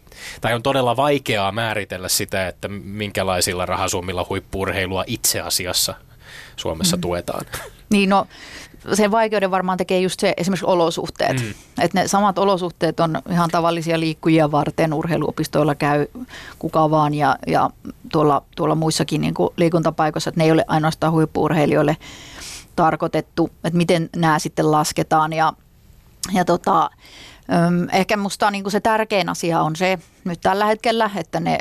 tai on todella vaikeaa määritellä sitä, että minkälaisilla rahasummilla huippurheilua itse asiassa Suomessa mm. tuetaan? Niin no, sen vaikeuden varmaan tekee just se esimerkiksi olosuhteet. Mm. Että ne samat olosuhteet on ihan tavallisia liikkujia varten. Urheiluopistoilla käy kuka vaan ja, ja tuolla, tuolla muissakin niin kuin liikuntapaikoissa. Että ne ei ole ainoastaan huippuurheilijoille tarkoitettu, että miten nämä sitten lasketaan. Ja, ja tota, ehkä minusta niin se tärkein asia on se nyt tällä hetkellä, että ne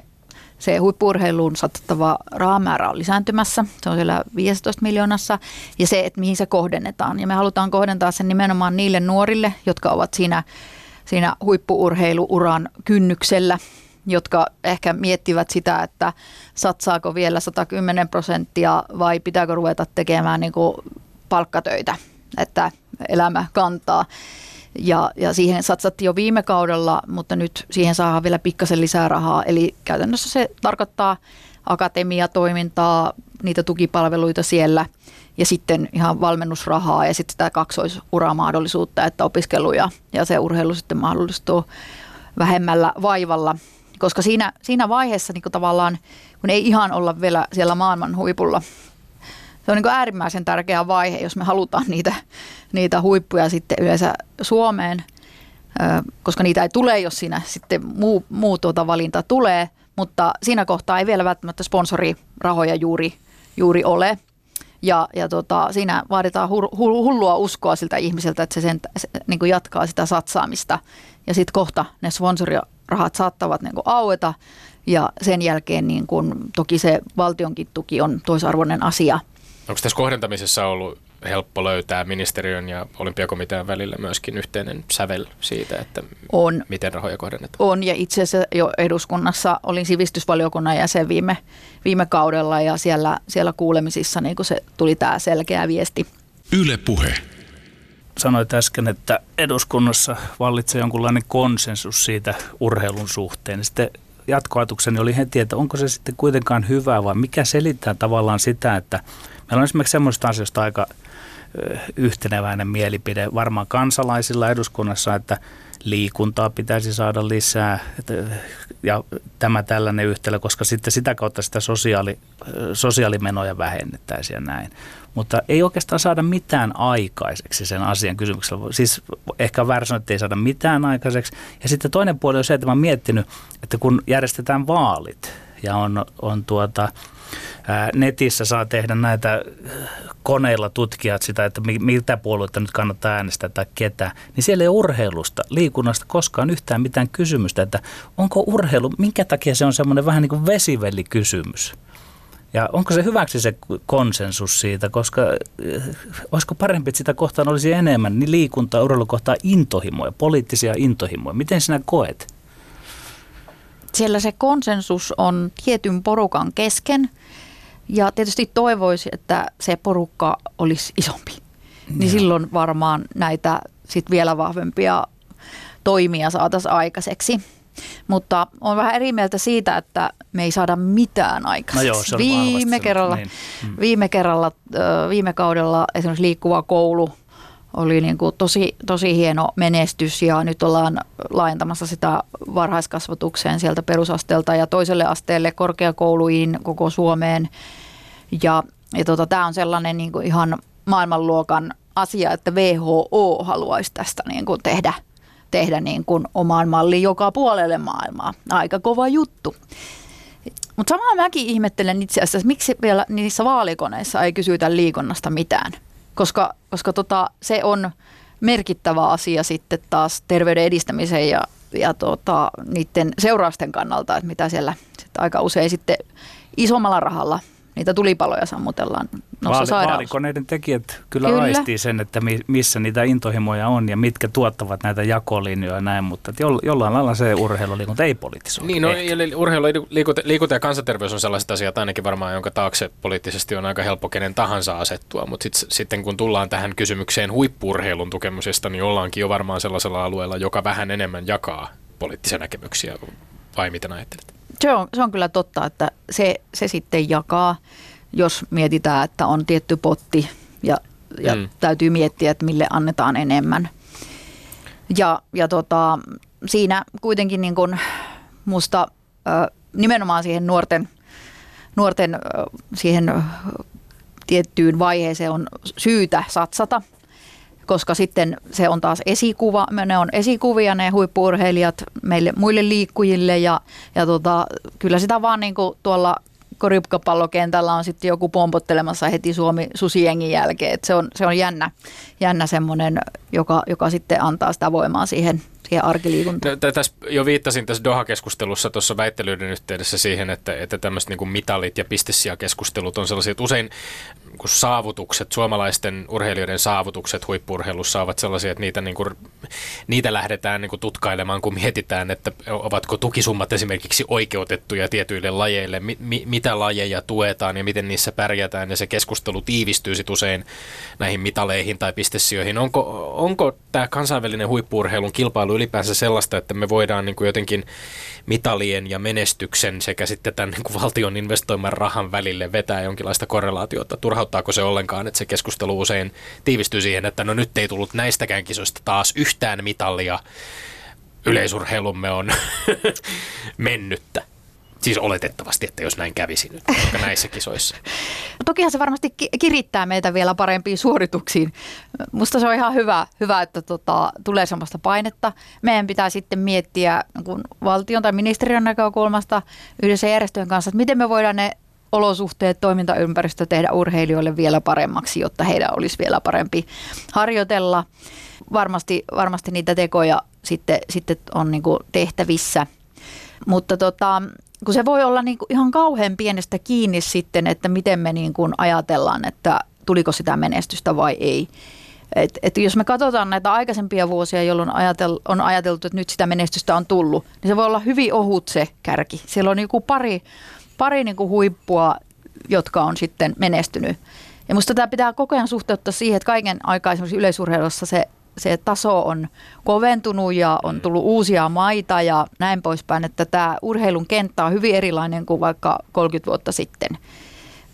se huippurheiluun sattuva rahamäärä on lisääntymässä. Se on siellä 15 miljoonassa ja se, että mihin se kohdennetaan. Ja me halutaan kohdentaa sen nimenomaan niille nuorille, jotka ovat siinä, siinä huippuurheiluuran kynnyksellä, jotka ehkä miettivät sitä, että satsaako vielä 110 prosenttia vai pitääkö ruveta tekemään niin palkkatöitä, että elämä kantaa. Ja, ja siihen satsattiin jo viime kaudella, mutta nyt siihen saadaan vielä pikkasen lisää rahaa. Eli käytännössä se tarkoittaa akatemiatoimintaa, niitä tukipalveluita siellä ja sitten ihan valmennusrahaa ja sitten sitä kaksoisuramahdollisuutta, että opiskelu ja, ja se urheilu sitten mahdollistuu vähemmällä vaivalla. Koska siinä, siinä vaiheessa niin tavallaan, kun ei ihan olla vielä siellä maailman huipulla se on niin äärimmäisen tärkeä vaihe, jos me halutaan niitä, niitä huippuja sitten yleensä Suomeen, koska niitä ei tule, jos siinä sitten muu, muu tuota valinta tulee, mutta siinä kohtaa ei vielä välttämättä sponsorirahoja juuri, juuri ole. Ja, ja tota, siinä vaaditaan hullua uskoa siltä ihmiseltä, että se, sen, se niin kuin jatkaa sitä satsaamista. Ja sitten kohta ne sponsorirahat saattavat niin kuin aueta ja sen jälkeen niin kuin, toki se valtionkin tuki on toisarvoinen asia – Onko tässä kohdentamisessa ollut helppo löytää ministeriön ja olympiakomitean välillä myöskin yhteinen sävel siitä, että on, miten rahoja kohdennetaan? On ja itse asiassa jo eduskunnassa olin sivistysvaliokunnan jäsen viime, viime kaudella ja siellä, siellä kuulemisissa niin se tuli tämä selkeä viesti. Yle puhe. Sanoit äsken, että eduskunnassa vallitsee jonkunlainen konsensus siitä urheilun suhteen. Sitten jatkoatukseni oli heti, että onko se sitten kuitenkaan hyvää vai mikä selittää tavallaan sitä, että Meillä on esimerkiksi semmoista asioista aika yhteneväinen mielipide varmaan kansalaisilla eduskunnassa, että liikuntaa pitäisi saada lisää ja tämä tällainen yhtälö, koska sitten sitä kautta sitä sosiaali, sosiaalimenoja vähennettäisiin ja näin. Mutta ei oikeastaan saada mitään aikaiseksi sen asian kysymyksellä. Siis ehkä väärä sanoa, että ei saada mitään aikaiseksi. Ja sitten toinen puoli on se, että mä oon miettinyt, että kun järjestetään vaalit ja on, on tuota, netissä saa tehdä näitä koneilla tutkijat sitä, että miltä puolueita nyt kannattaa äänestää tai ketä, niin siellä ei urheilusta, liikunnasta koskaan yhtään mitään kysymystä, että onko urheilu, minkä takia se on semmoinen vähän niin kuin vesivellikysymys. Ja onko se hyväksi se konsensus siitä, koska olisiko parempi, että sitä kohtaan olisi enemmän niin liikuntaa, urheilukohtaa intohimoja, poliittisia intohimoja. Miten sinä koet? Siellä se konsensus on tietyn porukan kesken – ja tietysti toivoisi, että se porukka olisi isompi. Niin ja. silloin varmaan näitä sit vielä vahvempia toimia saataisiin aikaiseksi. Mutta on vähän eri mieltä siitä, että me ei saada mitään aikaiseksi. No joo, se on viime, kerralla, niin. mm. viime kerralla, viime kaudella esimerkiksi liikkuva koulu oli niin kuin tosi, tosi hieno menestys ja nyt ollaan laajentamassa sitä varhaiskasvatukseen sieltä perusasteelta ja toiselle asteelle korkeakouluihin koko Suomeen. Ja, ja tota, tämä on sellainen niin kuin ihan maailmanluokan asia, että WHO haluaisi tästä niin kuin tehdä, tehdä niin kuin omaan malliin joka puolelle maailmaa. Aika kova juttu. Mutta samaa mäkin ihmettelen itse asiassa, miksi vielä niissä vaalikoneissa ei kysytä liikunnasta mitään. Koska, koska tota, se on merkittävä asia sitten taas terveyden edistämisen ja, ja tota, niiden seurausten kannalta, että mitä siellä sitten aika usein sitten isommalla rahalla niitä tulipaloja sammutellaan Vaali, Vaalikoneiden tekijät kyllä, kyllä aistii sen, että missä niitä intohimoja on ja mitkä tuottavat näitä jakolinjoja ja näin, mutta jo, jollain lailla se urheiluliikunta ei poliittisoi. Niin, no, eli urheilu, liikunta, liikunta ja kansanterveys on sellaiset asiat ainakin varmaan, jonka taakse poliittisesti on aika helppo kenen tahansa asettua, mutta sit, sitten kun tullaan tähän kysymykseen huippurheilun tukemisesta, niin ollaankin jo varmaan sellaisella alueella, joka vähän enemmän jakaa poliittisia näkemyksiä, vai miten ajattelet? Se on, se on kyllä totta, että se, se sitten jakaa, jos mietitään, että on tietty potti ja, ja mm. täytyy miettiä, että mille annetaan enemmän. Ja, ja tota, siinä kuitenkin niin kuin musta nimenomaan siihen nuorten, nuorten siihen tiettyyn vaiheeseen on syytä satsata – koska sitten se on taas esikuva, ne on esikuvia ne huippuurheilijat meille muille liikkujille ja, ja tota, kyllä sitä vaan niin kuin tuolla koripkapallokentällä on sitten joku pompottelemassa heti Suomi susiengin jälkeen. Et se on, se on jännä, jännä semmoinen, joka, joka sitten antaa sitä voimaa siihen, siihen arkiliikuntaan. No, tässä jo viittasin tässä Doha-keskustelussa tuossa väittelyiden yhteydessä siihen, että, että tämmöiset niin mitalit ja pistesiä-keskustelut on sellaisia, että usein niin saavutukset, suomalaisten urheilijoiden saavutukset huippurheilussa ovat sellaisia, että niitä, niin kuin, niitä lähdetään niin kuin tutkailemaan, kun mietitään, että ovatko tukisummat esimerkiksi oikeutettuja tietyille lajeille, mi, mi, mitä lajeja tuetaan ja miten niissä pärjätään, ja se keskustelu tiivistyy sit usein näihin mitaleihin tai pistesioihin. Onko, onko tämä kansainvälinen huippurheilun kilpailu ylipäänsä sellaista, että me voidaan niin kuin jotenkin mitalien ja menestyksen sekä sitten tämän niin kuin valtion investoiman rahan välille vetää jonkinlaista korrelaatiota? Turhauttaako se ollenkaan, että se keskustelu usein tiivistyy siihen, että no nyt ei tullut näistäkään kisoista taas yhtään mitalia, yleisurheilumme on mennyttä? Siis oletettavasti, että jos näin kävisi nyt näissä kisoissa. Tokihan se varmasti kirittää meitä vielä parempiin suorituksiin. Musta se on ihan hyvä, hyvä että tota, tulee sellaista painetta. Meidän pitää sitten miettiä kun valtion tai ministeriön näkökulmasta yhdessä järjestöjen kanssa, että miten me voidaan ne olosuhteet, toimintaympäristö tehdä urheilijoille vielä paremmaksi, jotta heidän olisi vielä parempi harjoitella. Varmasti, varmasti niitä tekoja sitten, sitten on niin tehtävissä. Mutta tota, kun se voi olla niin kuin ihan kauhean pienestä kiinni sitten, että miten me niin kuin ajatellaan, että tuliko sitä menestystä vai ei. Et, et jos me katsotaan näitä aikaisempia vuosia, jolloin ajatel, on ajateltu, että nyt sitä menestystä on tullut, niin se voi olla hyvin ohut se kärki. Siellä on niin pari, pari niin kuin huippua, jotka on sitten menestynyt. Ja musta tämä pitää koko ajan suhteuttaa siihen, että kaiken aikaa esimerkiksi yleisurheilussa se se taso on koventunut ja on tullut uusia maita ja näin poispäin, että tämä urheilun kenttä on hyvin erilainen kuin vaikka 30 vuotta sitten.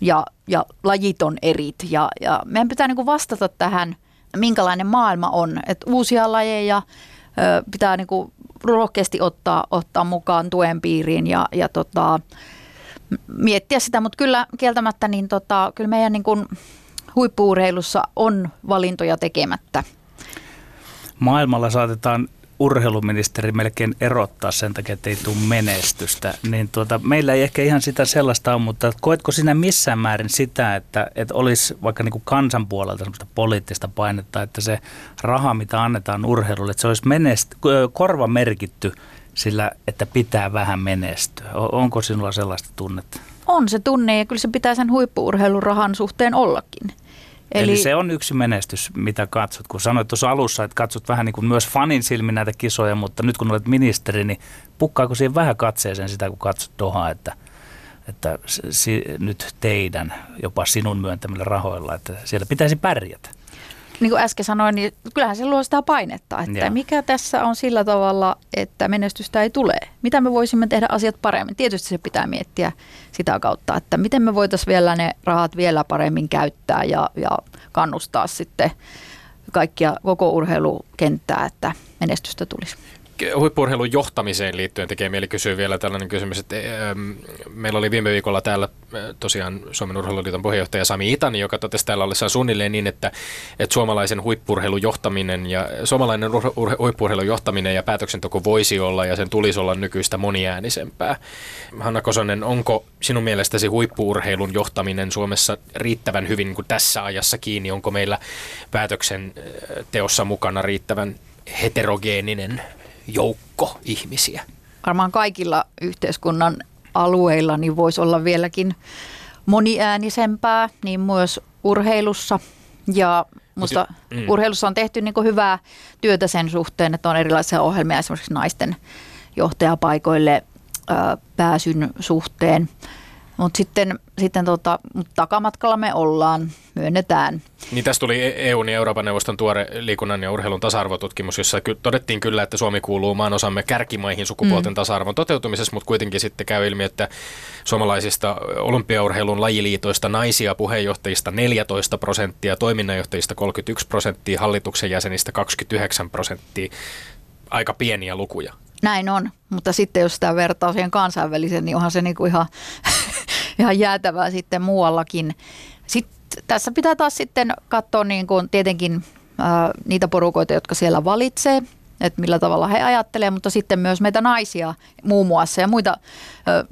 Ja, ja lajit on erit ja, ja meidän pitää niin kuin vastata tähän, minkälainen maailma on. Että uusia lajeja pitää niin kuin rohkeasti ottaa, ottaa mukaan tuen piiriin ja, ja tota, miettiä sitä, mutta kyllä kieltämättä niin tota, kyllä meidän niin kuin huippuurheilussa on valintoja tekemättä – maailmalla saatetaan urheiluministeri melkein erottaa sen takia, että ei tule menestystä, niin tuota, meillä ei ehkä ihan sitä sellaista ole, mutta koetko sinä missään määrin sitä, että, että olisi vaikka niin kuin kansan puolelta sellaista poliittista painetta, että se raha, mitä annetaan urheilulle, että se olisi menest- korva merkitty sillä, että pitää vähän menestyä. Onko sinulla sellaista tunnetta? On se tunne ja kyllä se pitää sen huippuurheilurahan suhteen ollakin. Eli, Eli se on yksi menestys, mitä katsot. Kun sanoit tuossa alussa, että katsot vähän niin kuin myös fanin silmin näitä kisoja, mutta nyt kun olet ministeri, niin pukkaako siihen vähän katseeseen sitä, kun katsot Dohaa, että, että si, nyt teidän, jopa sinun myöntämillä rahoilla, että siellä pitäisi pärjätä? Niin kuin äsken sanoin, niin kyllähän se luo sitä painetta, että ja. mikä tässä on sillä tavalla, että menestystä ei tule. Mitä me voisimme tehdä asiat paremmin? Tietysti se pitää miettiä sitä kautta, että miten me voitaisiin vielä ne rahat vielä paremmin käyttää ja, ja kannustaa sitten kaikkia koko urheilukenttää, että menestystä tulisi huippurheilun johtamiseen liittyen tekee mieli kysyä vielä tällainen kysymys, että ähm, meillä oli viime viikolla täällä äh, tosiaan Suomen urheiluliiton puheenjohtaja Sami Itani, joka totesi täällä ollessaan suunnilleen niin, että, että suomalaisen huippurheilun johtaminen ja suomalainen ur, ur, huippurheilun johtaminen ja päätöksenteko voisi olla ja sen tulisi olla nykyistä moniäänisempää. Hanna Kosonen, onko sinun mielestäsi huippuurheilun johtaminen Suomessa riittävän hyvin niin kuin tässä ajassa kiinni? Onko meillä päätöksenteossa mukana riittävän heterogeeninen joukko ihmisiä. Varmaan kaikilla yhteiskunnan alueilla niin voisi olla vieläkin moniäänisempää, niin myös urheilussa. Ja musta mm. urheilussa on tehty niin hyvää työtä sen suhteen, että on erilaisia ohjelmia esimerkiksi naisten johtajapaikoille pääsyn suhteen. Mutta sitten, sitten tota, takamatkalla me ollaan, myönnetään. Niin tästä tuli EUn ja Euroopan neuvoston tuore liikunnan ja urheilun tasa-arvotutkimus, jossa ky- todettiin kyllä, että Suomi kuuluu maan osamme kärkimaihin sukupuolten mm. tasa-arvon toteutumisessa, mutta kuitenkin sitten käy ilmi, että suomalaisista olympiaurheilun lajiliitoista naisia puheenjohtajista 14 prosenttia, toiminnanjohtajista 31 prosenttia, hallituksen jäsenistä 29 prosenttia. Aika pieniä lukuja. Näin on, mutta sitten jos sitä vertaa siihen kansainväliseen, niin onhan se niinku ihan ihan jäätävää sitten muuallakin. Sitten tässä pitää taas sitten katsoa niin kuin tietenkin ää, niitä porukoita, jotka siellä valitsee, että millä tavalla he ajattelevat, mutta sitten myös meitä naisia muun muassa ja muita,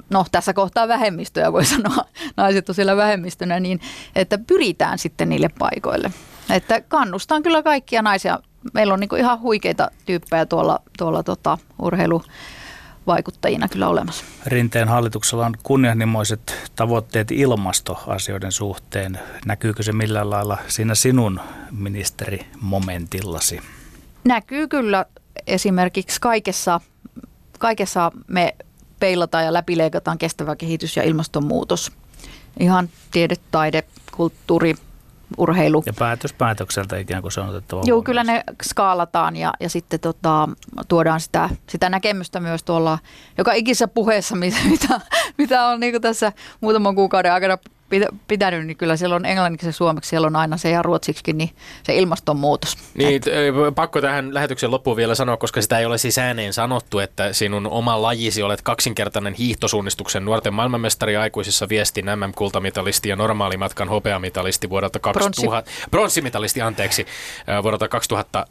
no tässä kohtaa vähemmistöjä voi sanoa, naiset on siellä vähemmistönä, niin että pyritään sitten niille paikoille. Että kannustan kyllä kaikkia naisia. Meillä on niin ihan huikeita tyyppejä tuolla, tuolla tota, urheilu vaikuttajina kyllä olemassa. Rinteen hallituksella on kunnianhimoiset tavoitteet ilmastoasioiden suhteen. Näkyykö se millään lailla siinä sinun ministerimomentillasi? Näkyy kyllä esimerkiksi kaikessa, kaikessa me peilataan ja läpileikataan kestävä kehitys ja ilmastonmuutos. Ihan tiede, taide, kulttuuri, urheilu. Ja päätös päätökseltä ikään kuin se on otettava Joo, kyllä ne skaalataan ja, ja sitten tota, tuodaan sitä, sitä näkemystä myös tuolla joka ikisessä puheessa, mitä, mitä on niin tässä muutaman kuukauden aikana pitänyt, niin kyllä siellä on englanniksi ja suomeksi, siellä on aina se ja ruotsiksikin, niin se ilmastonmuutos. Niin, pakko tähän lähetyksen loppuun vielä sanoa, koska sitä ei ole siis ääneen sanottu, että sinun oma lajisi olet kaksinkertainen hiihtosuunnistuksen nuorten maailmanmestari aikuisissa viestin MM-kultamitalisti ja normaalimatkan hopeamitalisti vuodelta 2000. Pronssimitalisti, anteeksi, vuodelta 2000.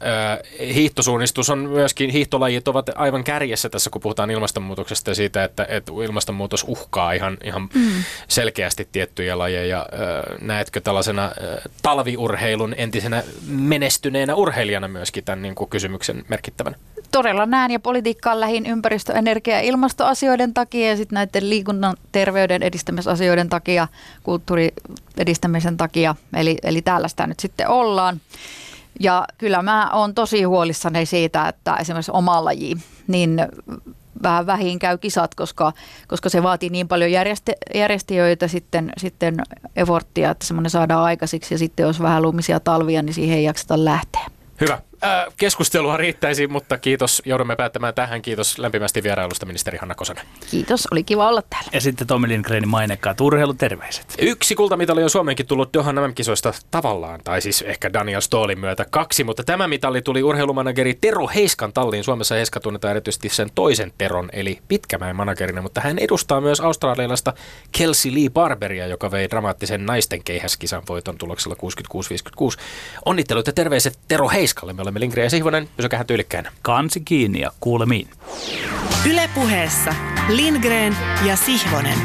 Hiihtosuunnistus on myöskin, hiihtolajit ovat aivan kärjessä tässä, kun puhutaan ilmastonmuutoksesta ja siitä, että, että ilmastonmuutos uhkaa ihan, ihan mm. selkeästi tiettyjä tiettyjä lajeja. Näetkö tällaisena talviurheilun entisenä menestyneenä urheilijana myöskin tämän niin kuin kysymyksen merkittävän? Todella näen ja politiikkaan lähin ympäristö-, energia- ja ilmastoasioiden takia ja sitten näiden liikunnan terveyden edistämisasioiden takia, kulttuuri edistämisen takia. Eli, eli täällä sitä nyt sitten ollaan. Ja kyllä mä oon tosi huolissani siitä, että esimerkiksi oma laji, niin vähän vähin käy kisat, koska, koska se vaatii niin paljon järjestä, järjestiöitä sitten, sitten eforttia, että semmoinen saadaan aikaisiksi ja sitten jos vähän lumisia talvia, niin siihen ei jakseta lähteä. Hyvä. Äh, keskustelua riittäisi, mutta kiitos. Joudumme päättämään tähän. Kiitos lämpimästi vierailusta ministeri Hanna Kosonen. Kiitos, oli kiva olla täällä. Ja sitten Tomi Lindgrenin mainekkaat urheiluterveiset. Yksi kultamitali on Suomenkin tullut Dohan MM-kisoista tavallaan, tai siis ehkä Daniel Stoolin myötä kaksi, mutta tämä mitali tuli urheilumanageri Tero Heiskan talliin. Suomessa Heiska tunnetaan erityisesti sen toisen Teron, eli pitkämäen managerina, mutta hän edustaa myös australialaista Kelsey Lee Barberia, joka vei dramaattisen naisten keihäskisan voiton tuloksella 66-56. Onnittelut ja terveiset Tero Heiskalle. Me olemme Lindgren ja Sihvonen. Pysykähän tyylikkäänä. Kansi kiinni ja kuulemiin. Ylepuheessa Lindgren ja Sihvonen.